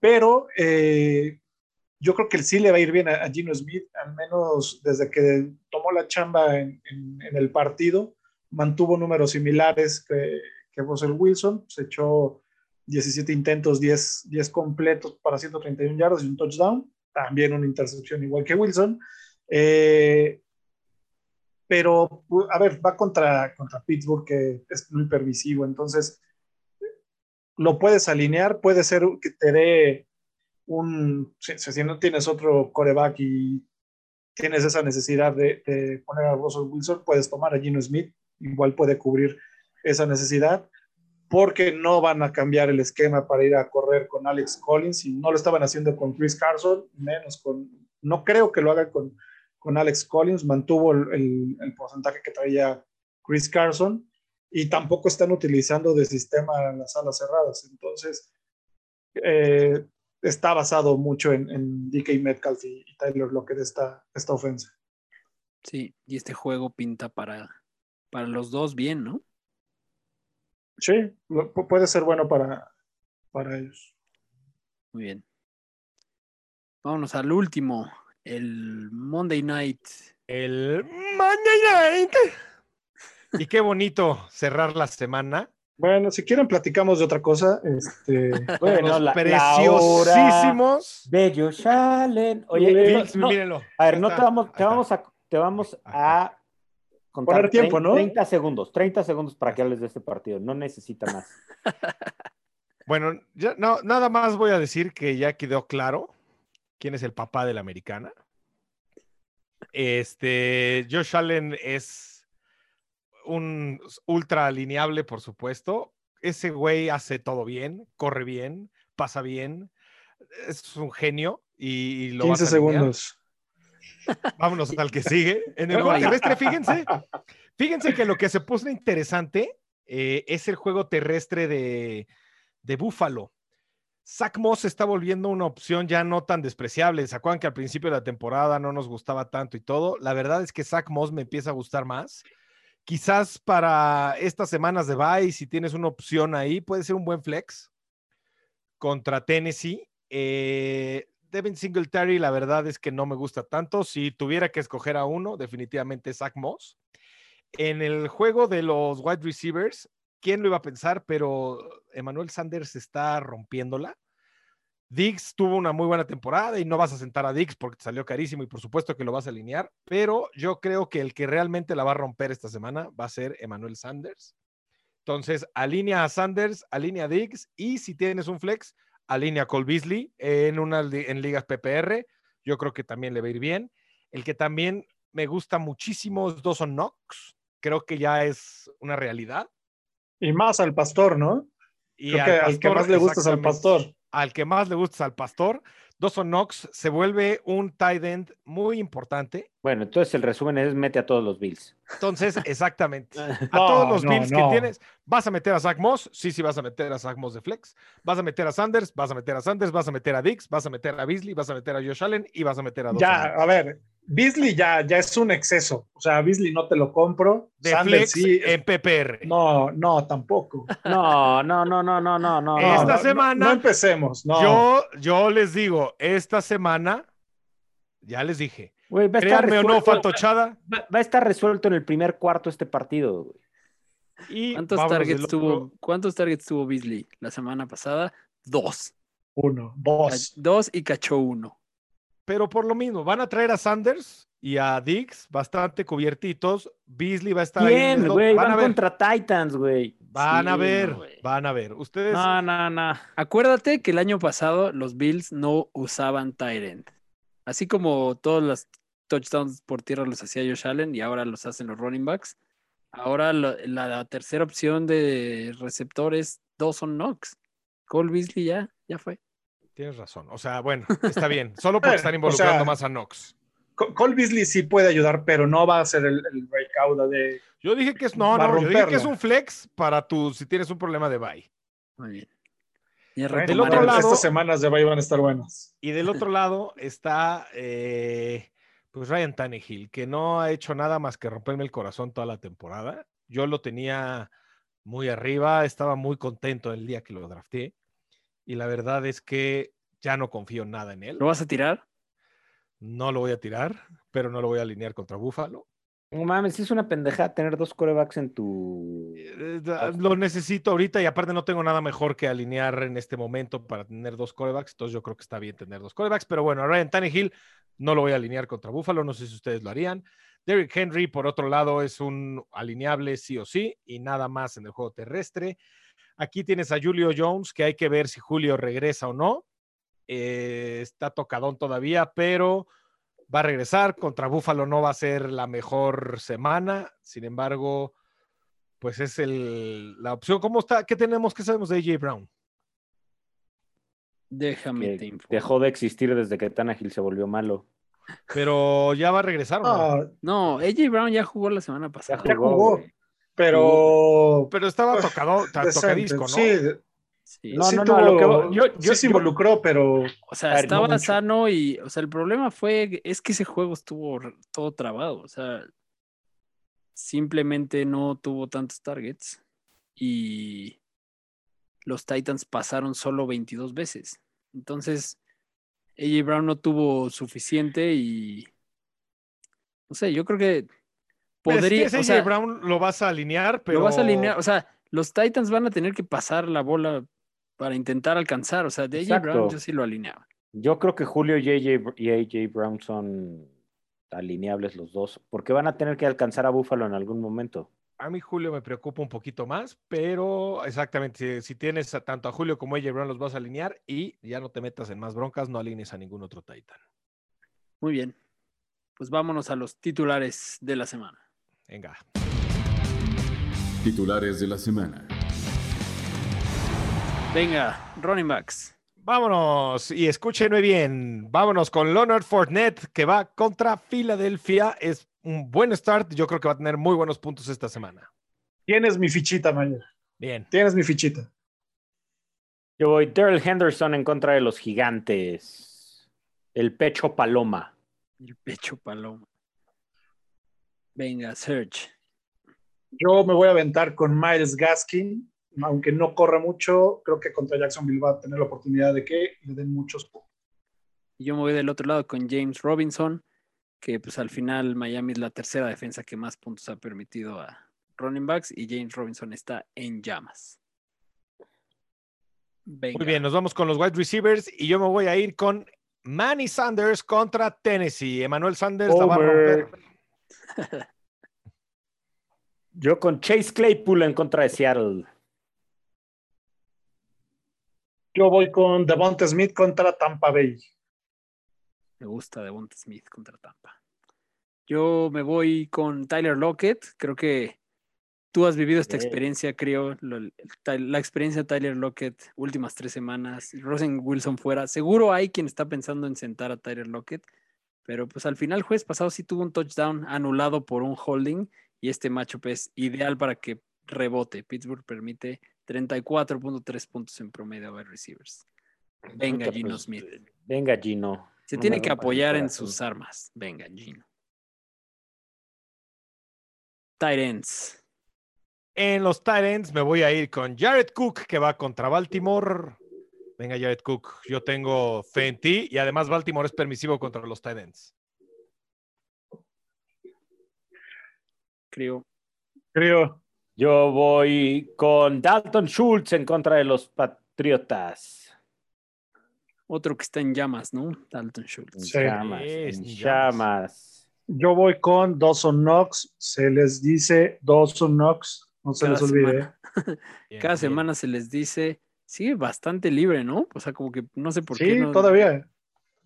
[SPEAKER 4] Pero eh, yo creo que sí le va a ir bien a, Gino Smith, al menos desde que tomó la chamba en, el partido, mantuvo números similares que, que Russell Wilson, se echó 17 intentos, 10, 10 completos para 131 yardas y un touchdown, también una intercepción igual que Wilson. Eh, pero, a ver, va contra, contra Pittsburgh, que es muy permisivo, entonces lo puedes alinear, puede ser que te dé un, si, no tienes otro coreback y tienes esa necesidad de, poner a Russell Wilson, puedes tomar a Gino Smith, igual puede cubrir esa necesidad, porque no van a cambiar el esquema para ir a correr con Alex Collins y no lo estaban haciendo con Chris Carson, menos con, no creo que lo hagan con, con Alex Collins, mantuvo el, el porcentaje que traía Chris Carson y tampoco están utilizando de sistema en las alas cerradas. Entonces, eh, está basado mucho en, DK Metcalf y, Tyler Lockett esta, esta ofensa.
[SPEAKER 1] Sí, y este juego pinta para, para los dos bien, ¿no?
[SPEAKER 4] Sí, puede ser bueno para, para ellos.
[SPEAKER 1] Muy bien. Vámonos al último, el Monday Night.
[SPEAKER 3] El Monday Night. Y qué bonito cerrar la semana
[SPEAKER 4] bueno, si quieren platicamos de otra cosa. Este, [laughs]
[SPEAKER 5] bueno, la,
[SPEAKER 3] preciosísimos.
[SPEAKER 5] Bello Shalen. Oye, mírenlo. A ver, no te vamos, te vamos a, te vamos a
[SPEAKER 4] contar Poner tiempo, 30,
[SPEAKER 5] ¿no? 30 segundos, 30 segundos para que hables de este partido. No necesita más. [laughs]
[SPEAKER 3] bueno, ya, no, nada más voy a decir que ya quedó claro quién es el papá de la americana. Este, Josh Allen es un ultra alineable, por supuesto. Ese güey hace todo bien, corre bien, pasa bien, es un genio y, lo
[SPEAKER 4] 15 segundos. [laughs]
[SPEAKER 3] Vámonos al que sigue. En el juego terrestre, fíjense, fíjense que lo que se puso interesante eh, es el juego terrestre de, de Buffalo. Zach Moss está volviendo una opción ya no tan despreciable. ¿Se acuerdan que al principio de la temporada no nos gustaba tanto y todo? La verdad es que Zach Moss me empieza a gustar más quizás para estas semanas de bye, si tienes una opción ahí, puede ser un buen flex contra Tennessee. Eh, Devin Singletary, la verdad es que no me gusta tanto. Si tuviera que escoger a uno, definitivamente Zach Moss. En el juego de los wide receivers, ¿quién lo iba a pensar? Pero Emmanuel Sanders está rompiéndola. Diggs tuvo una muy buena temporada y no vas a sentar a Diggs porque salió carísimo y por supuesto que lo vas a alinear, pero yo creo que el que realmente la va a romper esta semana va a ser Emmanuel Sanders. Entonces, alinea a Sanders, alinea a Diggs y si tienes un flex, alinea a Cole Beasley en, una, en ligas PPR. Yo creo que también le va a ir bien. El que también me gusta muchísimo es Dawson Knox. Creo que ya es una realidad.
[SPEAKER 4] Y más al pastor, ¿no? Y al que más le gusta es al pastor
[SPEAKER 3] al que más le gusta al pastor. Dawson Knox se vuelve un tight end muy importante.
[SPEAKER 5] Bueno, entonces el resumen es mete a todos los Bills.
[SPEAKER 3] Entonces, [laughs] exactamente. A todos los Bills que tienes, vas a meter a Zach Moss, sí, sí vas a meter a Zach Moss de flex, vas a meter a Sanders, vas a meter a Sanders, vas a meter a Dix, vas a meter a Beasley, vas a meter a Josh Allen y vas a meter a
[SPEAKER 4] Dawson Ya, a ver, Beasley ya, ya es un exceso. O sea, Beasley no te lo compro.
[SPEAKER 3] De Sanders, sí. en PPR.
[SPEAKER 4] No, no, tampoco.
[SPEAKER 5] No, no, no, no, no, no, no.
[SPEAKER 3] Esta semana.
[SPEAKER 4] No, empecemos. No.
[SPEAKER 3] Yo, yo les digo, esta semana, ya les dije. Wey, va a estar o no, Fantochada.
[SPEAKER 5] Va, va, a estar resuelto en el primer cuarto este partido,
[SPEAKER 1] Y ¿Cuántos targets, tuvo, ¿Cuántos targets tuvo Beasley la semana pasada? Dos.
[SPEAKER 4] Uno, dos.
[SPEAKER 1] Dos y cachó uno
[SPEAKER 3] pero por lo mismo, van a traer a Sanders y a Dix bastante cubiertitos. Beasley va a estar
[SPEAKER 5] Bien, güey, van, a ver. contra Titans, güey.
[SPEAKER 3] Van a ver, van a ver. Ustedes.
[SPEAKER 1] No, no, no. Acuérdate que el año pasado los Bills no usaban Tyrant. Así como todos los touchdowns por tierra los hacía Josh Allen y ahora los hacen los running backs. Ahora la, tercera opción de receptores, Dawson Knox. Cole Beasley ya, ya fue.
[SPEAKER 3] Tienes razón. O sea, bueno, está bien. Solo porque están [laughs] involucrando más a Knox.
[SPEAKER 4] Cole Beasley sí puede ayudar, pero no va a ser el, breakout de.
[SPEAKER 3] Yo dije que es no, no, yo dije que es un flex para tu si tienes un problema de buy.
[SPEAKER 1] Muy bien.
[SPEAKER 4] Y del otro lado, estas semanas de buy van a estar buenas.
[SPEAKER 3] Y del otro lado está, eh, Pues Ryan Tannehill, que no ha hecho nada más que romperme el corazón toda la temporada. Yo lo tenía muy arriba, estaba muy contento el día que lo drafté. Y la verdad es que ya no confío nada en él.
[SPEAKER 1] ¿Lo vas a tirar?
[SPEAKER 3] No lo voy a tirar, pero no lo voy a alinear contra Buffalo.
[SPEAKER 5] No mames, es una pendejada tener dos corebacks en tu.
[SPEAKER 3] Eh, da- Lo necesito ahorita y aparte no tengo nada mejor que alinear en este momento para tener dos corebacks. Entonces yo creo que está bien tener dos corebacks. Pero bueno, a Ryan Tannehill no lo voy a alinear contra Buffalo. No sé si ustedes lo harían. Derrick Henry, por otro lado, es un alineable sí o sí y nada más en el juego terrestre. Aquí tienes a Julio Jones, que hay que ver si Julio regresa o no. Eh, está tocadón todavía, pero va a regresar. Contra Buffalo no va a ser la mejor semana. Sin embargo, pues es el, la opción. ¿Cómo está? ¿Qué tenemos? ¿Qué sabemos de AJ Brown?
[SPEAKER 1] Déjame te
[SPEAKER 5] dejó de existir desde que Tannehill se volvió malo.
[SPEAKER 3] Pero ya va a regresar. ¿o no?
[SPEAKER 4] Ah,
[SPEAKER 1] No, AJ Brown ya jugó la semana pasada.
[SPEAKER 4] ya
[SPEAKER 5] jugó,
[SPEAKER 4] jugó,
[SPEAKER 5] güey.
[SPEAKER 4] pero.
[SPEAKER 3] Pero estaba tocado, [laughs] tocadisco, ¿no?
[SPEAKER 4] Sí,
[SPEAKER 1] Sí.
[SPEAKER 5] No,
[SPEAKER 4] sí
[SPEAKER 5] no, lo que yo-
[SPEAKER 4] sí se involucró, pero
[SPEAKER 1] O sea,
[SPEAKER 5] no
[SPEAKER 1] estaba sano y, o sea, el problema fue, es que ese juego estuvo todo trabado, o sea, simplemente no tuvo tantos targets y los Titans pasaron solo 22 veces. Entonces, AJ Brown no tuvo suficiente y, no sé, yo creo que
[SPEAKER 3] si
[SPEAKER 1] podría,
[SPEAKER 3] tienes
[SPEAKER 1] o
[SPEAKER 3] AJ
[SPEAKER 1] sea,
[SPEAKER 3] Brown lo vas a alinear, pero
[SPEAKER 1] lo vas a alinear, o sea, los Titans van a tener que pasar la bola para intentar alcanzar, o sea, de AJ Brown yo sí lo alineaba.
[SPEAKER 5] Yo creo que Julio y AJ, Br- y AJ Brown son alineables los dos, porque van a tener que alcanzar a Buffalo en algún momento.
[SPEAKER 3] a mí Julio me preocupa un poquito más, pero exactamente, si, si tienes a- tanto a Julio como a AJ Brown los vas a alinear y ya no te metas en más broncas, no alinees a ningún otro Titan.
[SPEAKER 1] Muy bien. Pues vámonos a los titulares de la semana.
[SPEAKER 3] Venga.
[SPEAKER 2] Titulares de la semana.
[SPEAKER 1] Venga, running backs.
[SPEAKER 3] Vámonos y escúchenme bien. Vámonos con Leonard Fournette que va contra Filadelfia. Es un buen start. Yo creo que va a tener muy buenos puntos esta semana.
[SPEAKER 4] tienes mi fichita, Mayer.
[SPEAKER 3] Bien.
[SPEAKER 4] Tienes mi fichita.
[SPEAKER 5] Yo voy Daryl Henderson en contra de los gigantes. El pecho paloma.
[SPEAKER 1] El pecho paloma. Venga, Serge.
[SPEAKER 4] Yo me voy a aventar con Miles Gaskin, aunque no corre mucho, creo que contra Jacksonville va a tener la oportunidad de que le den muchos
[SPEAKER 1] Yo me voy del otro lado con James Robinson, que pues al final Miami es la tercera defensa que más puntos ha permitido a running backs y James Robinson está en llamas. Venga.
[SPEAKER 3] Muy bien, nos vamos con los wide receivers y yo me voy a ir con Manny Sanders contra Tennessee. Emmanuel Sanders la va a romper. [laughs]
[SPEAKER 5] Yo con Chase Claypool en contra de Seattle.
[SPEAKER 4] Yo voy con Devonta Smith contra Tampa Bay.
[SPEAKER 1] Me gusta Devonta Smith contra Tampa. Yo me voy con Tyler Lockett. Creo que tú has vivido esta experiencia, creo. lo- La experiencia de Tyler Lockett, últimas tres semanas. Rosen Wilson fuera. Seguro hay quien está pensando en sentar a Tyler Lockett. Pero pues al final, el jueves pasado sí tuvo un touchdown anulado por un holding. Y este matchup es ideal para que rebote. Pittsburgh permite 34.3 puntos en promedio a wide receivers. Venga, Gino
[SPEAKER 5] pues,
[SPEAKER 1] Smith.
[SPEAKER 5] Venga, Gino.
[SPEAKER 1] Se
[SPEAKER 5] No
[SPEAKER 1] tiene que apoyar en sus armas. Venga, Gino. Ends.
[SPEAKER 3] En los Titans me voy a ir con Jared Cook que va contra Baltimore. Venga, Jared Cook, yo tengo fe en ti y además Baltimore es permisivo contra los Titans.
[SPEAKER 1] Creo.
[SPEAKER 4] Creo.
[SPEAKER 5] Yo voy con Dalton Schultz en contra de los Patriotas.
[SPEAKER 1] Otro que está en llamas, ¿no? Dalton Schultz.
[SPEAKER 4] Sí.
[SPEAKER 5] llamas.
[SPEAKER 3] Es,
[SPEAKER 5] En
[SPEAKER 3] llamas.
[SPEAKER 4] Yo voy con Dawson Knox. Se les dice Dawson Knox. No se
[SPEAKER 1] Cada
[SPEAKER 4] les olvide.
[SPEAKER 1] semana.
[SPEAKER 3] Bien, [laughs]
[SPEAKER 1] Cada
[SPEAKER 3] bien.
[SPEAKER 1] semana se les dice, sigue bastante libre, ¿no? O sea, como que no sé por
[SPEAKER 4] Sí,
[SPEAKER 1] qué no,
[SPEAKER 4] todavía.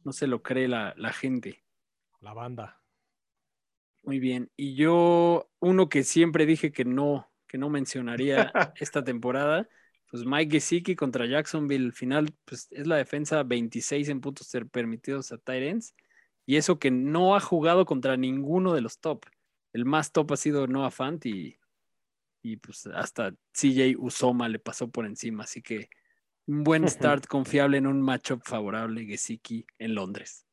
[SPEAKER 1] no se lo cree la, la gente.
[SPEAKER 3] La banda.
[SPEAKER 1] Muy bien. Y yo, uno que siempre dije que no, que no mencionaría [laughs] esta temporada, pues Mike Gesicki contra Jacksonville. Al final, pues es la defensa 26 en puntos permitidos a ends. Y eso que no ha jugado contra ninguno de los top. El más top ha sido Noah Fant y, y pues hasta CJ Usoma le pasó por encima. Así que un buen [laughs] start confiable en un matchup favorable Gesicki en Londres.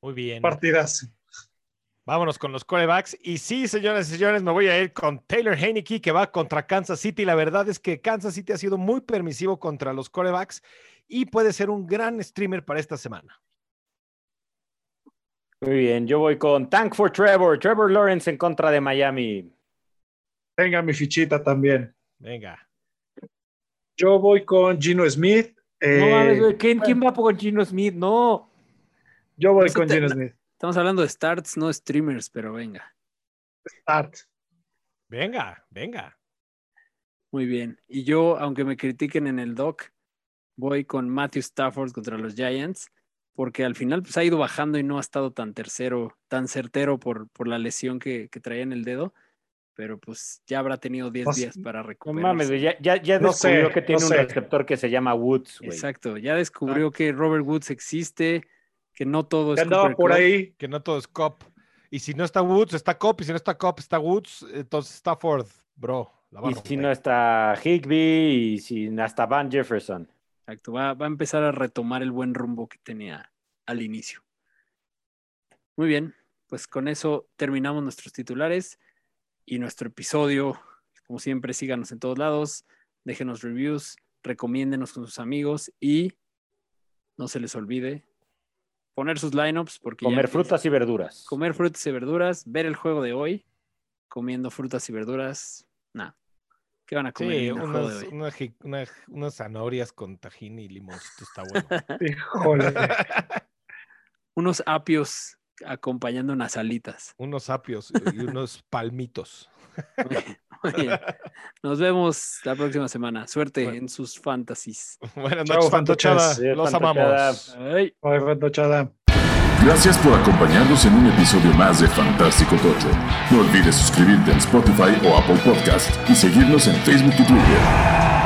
[SPEAKER 3] Muy bien.
[SPEAKER 4] Partidas.
[SPEAKER 3] Vámonos con los corebacks. Y sí, señoras y señores, me voy a ir con Taylor Heineke, que va contra Kansas City. La verdad es que Kansas City ha sido muy permisivo contra los corebacks y puede ser un gran streamer para esta semana.
[SPEAKER 5] Muy bien, yo voy con Tank for Trevor. Trevor Lawrence en contra de Miami.
[SPEAKER 4] Tenga mi fichita también.
[SPEAKER 3] Venga.
[SPEAKER 4] Yo voy con Gino Smith.
[SPEAKER 5] no
[SPEAKER 4] eh,
[SPEAKER 5] mames, ¿quién, quién va con Gino Smith? No.
[SPEAKER 4] yo voy con
[SPEAKER 1] te-
[SPEAKER 4] Gino Smith.
[SPEAKER 1] Estamos hablando de starts, no streamers, pero venga.
[SPEAKER 4] Start.
[SPEAKER 3] Venga, venga.
[SPEAKER 1] Muy bien. Y yo, aunque me critiquen en el doc, voy con Matthew Stafford contra los Giants, porque al final pues, ha ido bajando y no ha estado tan tercero, tan certero por, por la lesión que, que traía en el dedo, pero pues ya habrá tenido 10
[SPEAKER 4] No sé,
[SPEAKER 1] días para
[SPEAKER 5] No
[SPEAKER 1] recuperarse.
[SPEAKER 5] mames, güey, ya, ya, ya
[SPEAKER 4] No
[SPEAKER 5] descubrió
[SPEAKER 4] sé,
[SPEAKER 5] que tiene
[SPEAKER 4] no
[SPEAKER 5] un
[SPEAKER 4] sé.
[SPEAKER 5] receptor que se llama Woods, güey.
[SPEAKER 1] Exacto, ya descubrió que Robert Woods existe, que no todo es
[SPEAKER 4] Ya andaba
[SPEAKER 1] Cooper
[SPEAKER 4] por ahí.
[SPEAKER 3] Que no todo es Cop. Y si no está Woods, está Cop. Y si no está Cop, está Woods. Entonces está Ford, bro. La
[SPEAKER 5] Y si no está Higby y si hasta Van Jefferson.
[SPEAKER 1] Exacto, va, va a empezar a retomar el buen rumbo que tenía al inicio. Muy bien, pues con eso terminamos nuestros titulares y nuestro episodio. Como siempre, síganos en todos lados, déjenos reviews, recomiéndenos con sus amigos y no se les olvide poner sus lineups porque
[SPEAKER 5] Comer frutas y verduras.
[SPEAKER 1] comer frutas y verduras, ver el juego de hoy, comiendo frutas y verduras. Nada. ¿Qué van a comer
[SPEAKER 3] Sí,
[SPEAKER 1] en el juego de
[SPEAKER 3] unas,
[SPEAKER 1] hoy?
[SPEAKER 3] una ji- una- unas zanahorias con tajín y limoncito está bueno. [laughs]
[SPEAKER 4] Híjole. [laughs]
[SPEAKER 1] Unos apios acompañando unas alitas.
[SPEAKER 3] unos apios y [laughs] unos palmitos.
[SPEAKER 1] Muy [laughs] bien. Nos vemos la próxima semana. Suerte
[SPEAKER 3] Bueno.
[SPEAKER 1] en sus fantasies. [laughs]
[SPEAKER 3] Buenas noches, Fantochada.
[SPEAKER 5] Sí,
[SPEAKER 3] Los
[SPEAKER 5] fantochada.
[SPEAKER 3] amamos.
[SPEAKER 1] Ay.
[SPEAKER 4] Ay, fantochada.
[SPEAKER 2] Gracias por acompañarnos en un episodio más de Fantástico Tocho. No olvides suscribirte en Spotify o Apple Podcast y seguirnos en Facebook y Twitter.